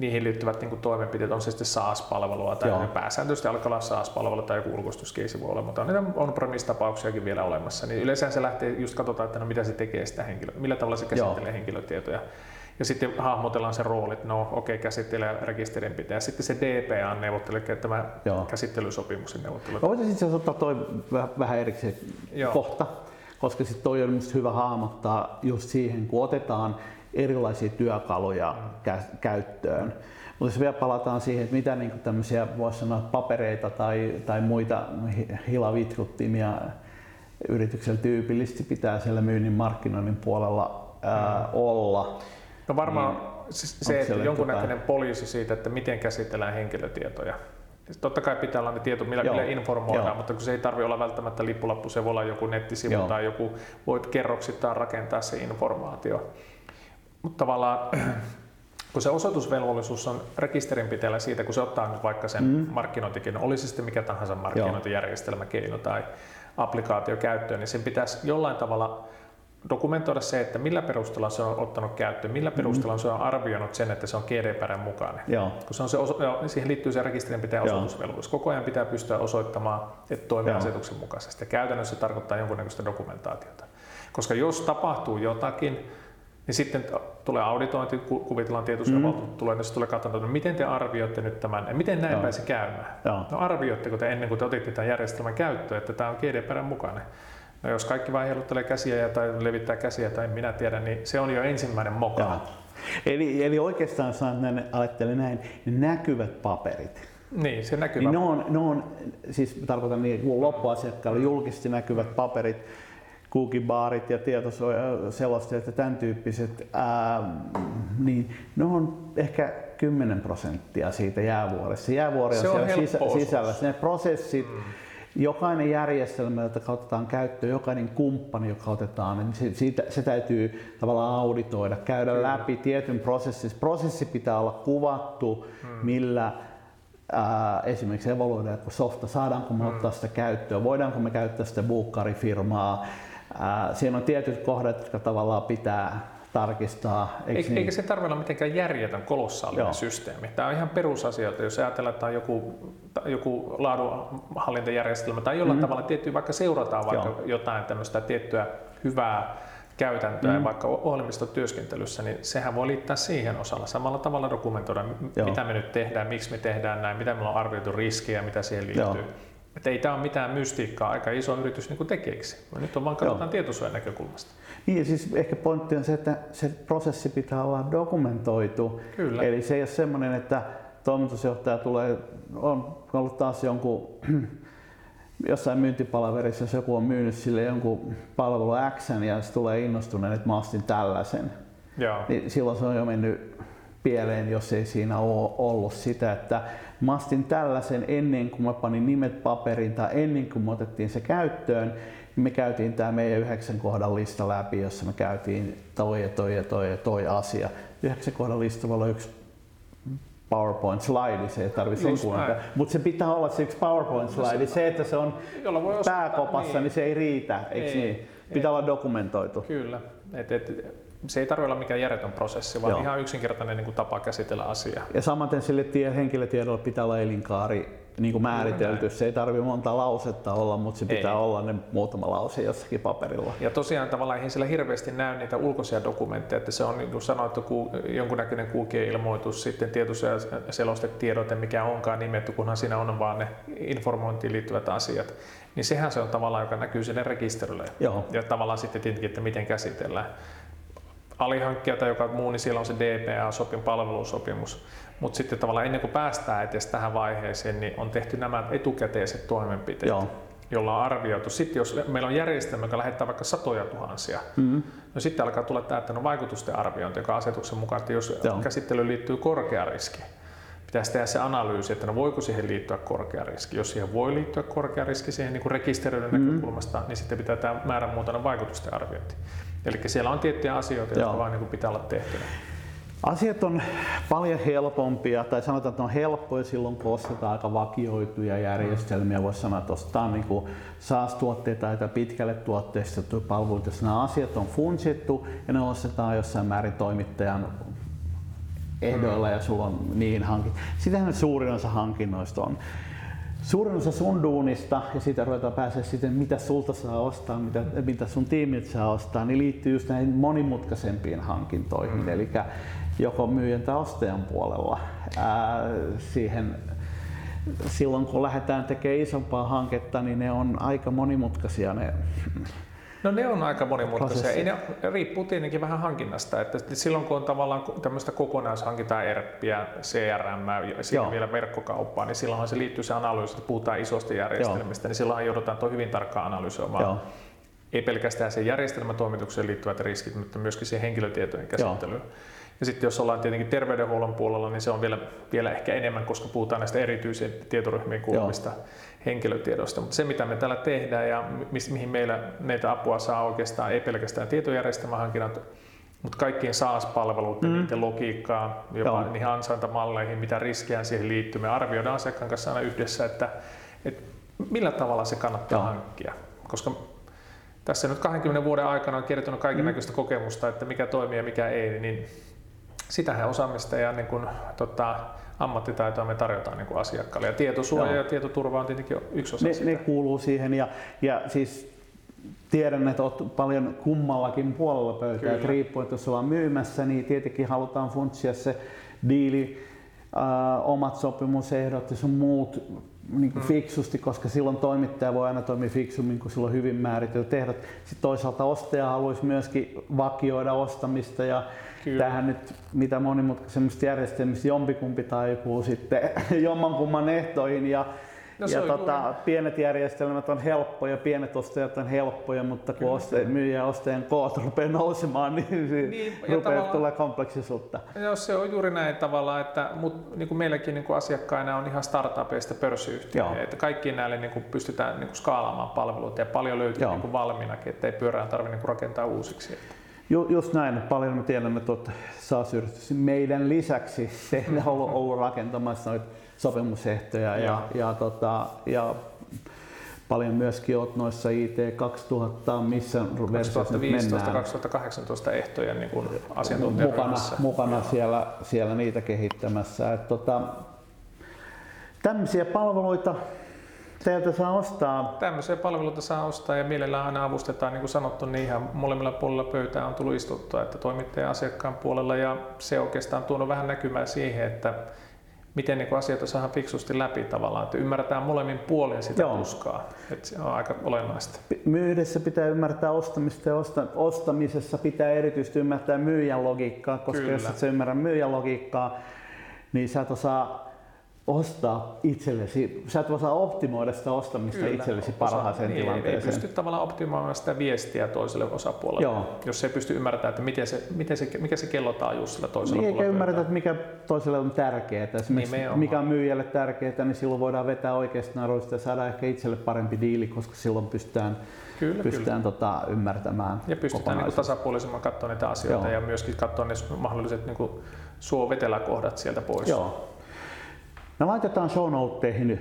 niihin liittyvät niin kuin toimenpiteet, on se sitten SaaS-palvelua tai Joo. pääsääntöisesti alkaa olla SaaS-palvelu tai joku ulkoistuskeisi voi olla, mutta on niitä on-premise-tapauksiakin vielä olemassa. Niin yleensä se lähtee just katsotaan, että no mitä se tekee sitä henkilöä, millä tavalla se käsittelee Joo. henkilötietoja. Ja sitten hahmotellaan se rooli, että no okei, okay, käsittelee rekisterinpitäjä. Ja sitten se DPA neuvottelee, tämä Joo. käsittelysopimuksen neuvottelu. Voitaisiin itse ottaa toi vähän erikseen Joo. kohta, koska sitten toi on hyvä hahmottaa just siihen, kun otetaan erilaisia työkaluja kä- käyttöön. Mutta jos vielä palataan siihen, että mitä niin tämmöisiä voisi sanoa papereita tai, tai muita hilavitkuttimia yrityksellä tyypillisesti pitää siellä myynnin markkinoinnin puolella ää, olla. No varmaan niin, se, että jonkunnäköinen poliisi siitä, että miten käsitellään henkilötietoja. Siis totta kai pitää olla ne tieto, millä, millä informoidaan, Joo. mutta kun se ei tarvitse olla välttämättä lippulappu, se voi olla joku nettisivu Joo. tai joku, voit kerroksittain rakentaa se informaatio. Mutta tavallaan (clears throat) kun se osoitusvelvollisuus on rekisterinpitäjällä siitä, kun se ottaa nyt vaikka sen mm. markkinointikin, oli se sitten mikä tahansa markkinointijärjestelmäkeino tai applikaatio käyttöön, niin sen pitäisi jollain tavalla dokumentoida se, että millä perusteella se on ottanut käyttöön, millä perusteella mm. se on arvioinut sen, että se on GDPR mukainen. Joo. Kun se on se oso- joo, siihen liittyy se rekisterinpitäjän osoitusvelvollisuus. Koko ajan pitää pystyä osoittamaan, että toimii asetuksen mukaisesti. Ja käytännössä se tarkoittaa jonkunnäköistä dokumentaatiota. Koska jos tapahtuu jotakin, niin sitten tulee auditointi, kuvitellaan tietosuojavaltuutettu mm. tulee, niin tulee katsomaan, että no miten te arvioitte nyt tämän, ja miten näin Joo. pääsi käymään. Joo. No arvioitteko te ennen kuin te otitte tämän järjestelmän käyttöön, että tämä on GDPR mukainen? No jos kaikki vain heiluttelee käsiä ja, tai levittää käsiä tai minä tiedän, niin se on jo ensimmäinen moka. Eli, eli oikeastaan näin, ajattelen näin, näkyvät paperit. Niin, se näkyvä. Niin ne on, ne on, siis tarkoitan niin, loppuasiakkaalle julkisesti näkyvät paperit, kuukibaarit ja tietoselosteet ja tämän tyyppiset, ää, niin ne on ehkä 10 prosenttia siitä jäävuoressa. Jäävuori on, on siellä sisä, sisällä. Ne prosessit, mm. jokainen järjestelmä, jota otetaan käyttöön, jokainen kumppani, joka otetaan, niin se, siitä, se täytyy tavallaan auditoida, käydä Kyllä. läpi tietyn prosessin. Prosessi pitää olla kuvattu, mm. millä ää, esimerkiksi evaluoidaanko softa, saadaanko me mm. ottaa sitä käyttöön, voidaanko me käyttää sitä buukkarifirmaa, siinä on tietyt kohdat, jotka tavallaan pitää tarkistaa. Eikö, niin? Eikä se tarvitse olla mitenkään järjetön kolossaalinen Joo. systeemi. Tämä on ihan perusasioita. Jos ajatellaan, että on joku, joku laadunhallintajärjestelmä tai jollain mm. tavalla tietty, vaikka seurataan vaikka Joo. jotain tämmöistä tiettyä hyvää käytäntöä mm. vaikka ohjelmistotyöskentelyssä, niin sehän voi liittää siihen osalla. Samalla tavalla dokumentoida, Joo. mitä me nyt tehdään, miksi me tehdään näin, mitä meillä on arvioitu riskejä, mitä siihen liittyy. Joo. Että ei tämä ole mitään mystiikkaa aika iso yritys niin tekeeksi. Nyt on vaan katsotaan tietosuojan näkökulmasta. Niin, siis ehkä pointti on se, että se prosessi pitää olla dokumentoitu. Kyllä. Eli se ei ole semmoinen, että toimitusjohtaja tulee, on ollut taas jonkun (clears throat) jossain myyntipalaverissa, jos joku on myynyt sille jonkun palvelu X ja se tulee innostuneen, että mä ostin tällaisen. Joo. Niin silloin se on jo mennyt pieleen, jos ei siinä ole ollut sitä, että mä astin tällaisen ennen kuin mä panin nimet paperiin tai ennen kuin me otettiin se käyttöön, niin me käytiin tämä meidän yhdeksän kohdan lista läpi, jossa me käytiin toi ja toi ja toi ja toi asia. Yhdeksän kohdan lista voi olla yksi PowerPoint-slaidi, se ei tarvitse sen kuunnella. Mutta se pitää olla se yksi PowerPoint-slaidi. Se, että se on pääkopassa, niin. niin. se ei riitä, eikö Ei, niin? Pitää olla dokumentoitu. Kyllä. Et, et, se ei tarvitse olla mikään järjetön prosessi, vaan Joo. ihan yksinkertainen niin kuin tapa käsitellä asiaa. Ja samaten sille tie, henkilötiedolla pitää olla elinkaari niin kuin määritelty. näin. Se ei tarvitse monta lausetta olla, mutta se pitää Ei. olla ne muutama lause jossakin paperilla. Ja tosiaan tavallaan ei siellä hirveästi näy niitä ulkoisia dokumentteja, että se on niin kuin sanoittu ku, jonkunnäköinen QG-ilmoitus, sitten tietosuojaselostetiedote, mikä onkaan nimetty, kunhan siinä on vaan ne informointiin liittyvät asiat. Niin sehän se on tavallaan, joka näkyy sinne rekisterille. Joo. Ja tavallaan sitten tietenkin, että miten käsitellään. Alihankkija tai joka muu, niin siellä on se DPA-sopim, palvelusopimus. Mutta sitten tavallaan ennen kuin päästään edes tähän vaiheeseen, niin on tehty nämä etukäteiset toimenpiteet Joo. jolla on arvioitu. Sitten jos meillä on järjestelmä, joka lähettää vaikka satoja tuhansia, Mm. no sitten alkaa tulla tämä, että no vaikutusten arviointi, joka on asetuksen mukaan, että jos Joo. käsittelyyn liittyy korkea riski, pitäisi tehdä se analyysi, että no voiko siihen liittyä korkea riski. Jos siihen voi liittyä korkea riski siihen niin kuin rekisteröidyn Mm. näkökulmasta, niin sitten pitää tämä määränmuotoinen vaikutusten arviointi. Eli siellä on tiettyjä asioita, jotka Joo. vaan niin kuin pitää olla tehtynä. Asiat on paljon helpompia, tai sanotaan, että on helppoja silloin, kun ostetaan aika vakioituja järjestelmiä. Voisi sanoa, että ostetaan niin SaaS-tuotteita tai pitkälle tuotteistettuja palveluita, jos nämä asiat on funsittu ja ne ostetaan jossain määrin toimittajan ehdoilla ja sulla on niihin hankit. Sitähän suurin osa hankinnoista on. Suurin osa sun duunista, ja siitä ruvetaan pääsee sitten, mitä sulta saa ostaa, mitä, mitä sun tiimit saa ostaa, niin liittyy just näihin monimutkaisempiin hankintoihin. Mm. Eli joko myyjän tai ostajan puolella ää, siihen silloin kun lähdetään tekemään isompaa hanketta, niin ne on aika monimutkaisia ne No ne on aika monimutkaisia. Ei ne, riippuu tietenkin vähän hankinnasta. Että silloin kun on tavallaan tämmöistä kokonaishankintaa, ERPiä, CRM ja siinä Joo. vielä verkkokauppaa, niin silloinhan se liittyy se analyysi, että puhutaan isosta järjestelmistä, niin silloinhan joudutaan tuo hyvin tarkkaan analysoimaan. Joo. Ei pelkästään siihen järjestelmätoimitukseen liittyvät riskit, mutta myöskin siihen henkilötietojen käsittelyyn. Ja sitten jos ollaan tietenkin terveydenhuollon puolella, niin se on vielä, vielä ehkä enemmän, koska puhutaan näistä erityisiin tietoryhmiin kuuluvista henkilötiedoista. Mutta se, mitä me täällä tehdään ja mi- mihin meillä, meitä apua saa oikeastaan, ei pelkästään tietojärjestelmähankinnat, mutta kaikkiin SaaS-palveluiden, mm. niiden logiikkaan, jopa Joo. niihin ansaintamalleihin, mitä riskejä siihen liittyy. Me arvioidaan asiakkaan kanssa aina yhdessä, että, että millä tavalla se kannattaa Joo. hankkia. Koska tässä nyt 20 vuoden aikana on kertynyt kaiken näköistä kokemusta, että mikä toimii ja mikä ei, niin sitähän osaamista ja niin kuin, tota, ammattitaitoa me tarjotaan niin kuin asiakkaalle. Ja tietosuoja Joo. ja tietoturva on tietenkin yksi osa ne, sitä. ne kuuluu siihen ja, ja siis tiedän, että olet paljon kummallakin puolella pöytää, että riippuen, että jos ollaan myymässä, niin tietenkin halutaan funtsia se diili, äh, omat sopimusehdot ja sun muut niin kuin fiksusti, koska silloin toimittaja voi aina toimia fiksummin, kun sillä on hyvin määritellyt ehdot. Sitten toisaalta ostaja haluaisi myöskin vakioida ostamista ja Kyllä. tähän nyt mitä monimutkaisemmista järjestelmistä jompikumpi taipuu sitten (laughs) jommankumman ehtoihin ja No ja tota, juuri- pienet järjestelmät on helppoja, pienet ostajat on helppoja, mutta kun Kyllä. ostaja, myyjä ja ostajan koot rupeaa nousemaan, niin, niin ja rupeaa tulla kompleksisuutta. Joo, se on juuri näin tavallaan, että mut, niin kuin meilläkin niin kuin asiakkaina on ihan startupeista pörssiyhtiöitä, Joo. että kaikkiin näille niin kuin pystytään niin kuin skaalaamaan palveluita ja paljon löytyy Joo. niin kuin valmiinakin, että ei pyörää tarvitse niin kuin rakentaa uusiksi. Ju, just näin, paljon me tiedämme tuota SaaS-yritys. Meidän lisäksi tehdään ollut, ollut rakentamassa noita sopimusehtoja ja, ja, tota, ja paljon myöskin olet noissa IT 2000, missä versiossa nyt mennään. 2015-2018 ehtojen niin kuin mukana, mukana siellä, siellä niitä kehittämässä. Et tota, tämmöisiä palveluita teiltä saa ostaa. Tämmöisiä palveluita saa ostaa ja mielellään aina avustetaan, niin kuin sanottu, niin ihan molemmilla puolilla pöytää on tullut istuttua, että toimittaja ja asiakkaan puolella ja se oikeastaan tuonut vähän näkymää siihen, että miten niin asioita saadaan fiksusti läpi tavallaan, että ymmärretään molemmin puolin sitä Joo. tuskaa, että se on aika olennaista. Myydessä pitää ymmärtää ostamista ja osta, ostamisessa pitää erityisesti ymmärtää myyjän logiikkaa, koska Kyllä. jos et sä ymmärrä myyjän logiikkaa, niin sä et osaa ostaa itsellesi, sä et osaa optimoida sitä ostamista Kyllä. itsellesi Osa- parhaaseen niin, Ei tilanteeseen. pysty tavallaan optimoimaan sitä viestiä toiselle osapuolelle, Joo. jos ei pysty ymmärtämään, että miten se, miten se, mikä se kellotaajuus sillä toisella Niin, eikä puolella ymmärretä, pöytää. että mikä toiselle on tärkeää. Esimerkiksi Nimenomaan. mikä on myyjälle tärkeää, niin silloin voidaan vetää oikeasta naruista ja saada ehkä itselle parempi diili, koska silloin pystytään, Kyllä, kyllä. pystytään tota, ymmärtämään Ja pystytään niin kokonaisuus. tasapuolisemmin katsoa niitä asioita Joo. ja myöskin katsoa ne mahdolliset niin suoveteläkohdat sieltä pois. Joo. Me laitetaan show noteihin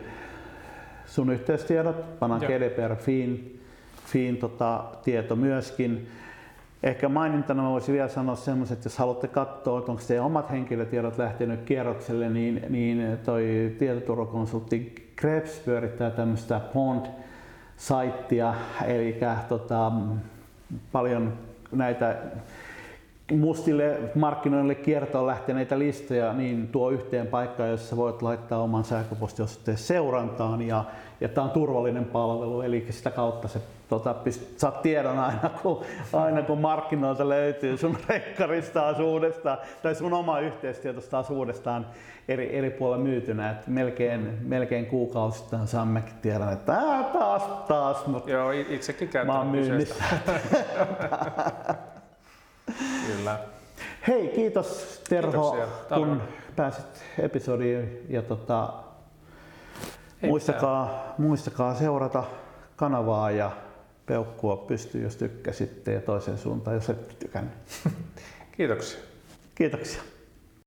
sun yhteystiedot, pannaan GDPR Fiin, Fiin tota, tieto myöskin. Ehkä mainintana voisin vielä sanoa semmoisen, että jos haluatte katsoa, että onko teidän omat henkilötiedot lähtenyt kierrokselle, niin, niin toi tietoturvakonsultti Krebs pyörittää tämmöistä Pond-saittia, eli tota, paljon näitä mustille markkinoille kiertoon lähteneitä listoja, niin tuo yhteen paikkaan, jossa voit laittaa oman sähköpostiosoitteen seurantaan ja, ja tämä on turvallinen palvelu, eli sitä kautta se tota, pist, saat tiedon aina kun, aina kun markkinoilta löytyy sun (laughs) rekkarista taas uudestaan tai sun oma yhteistietosta taas uudestaan eri, eri puolilla myytynä. Et melkein, melkein kuukausittain saammekin tiedon, että taas, taas. Mutta Joo, itsekin käytän Mä oon myynnissä. (laughs) Kyllä. Hei, kiitos Terho, kun pääsit episodiin ja tota, muistakaa, muistakaa seurata kanavaa ja peukkua pystyy, jos tykkäsitte ja toisen suuntaan, jos et tykännyt. Kiitoksia. Kiitoksia.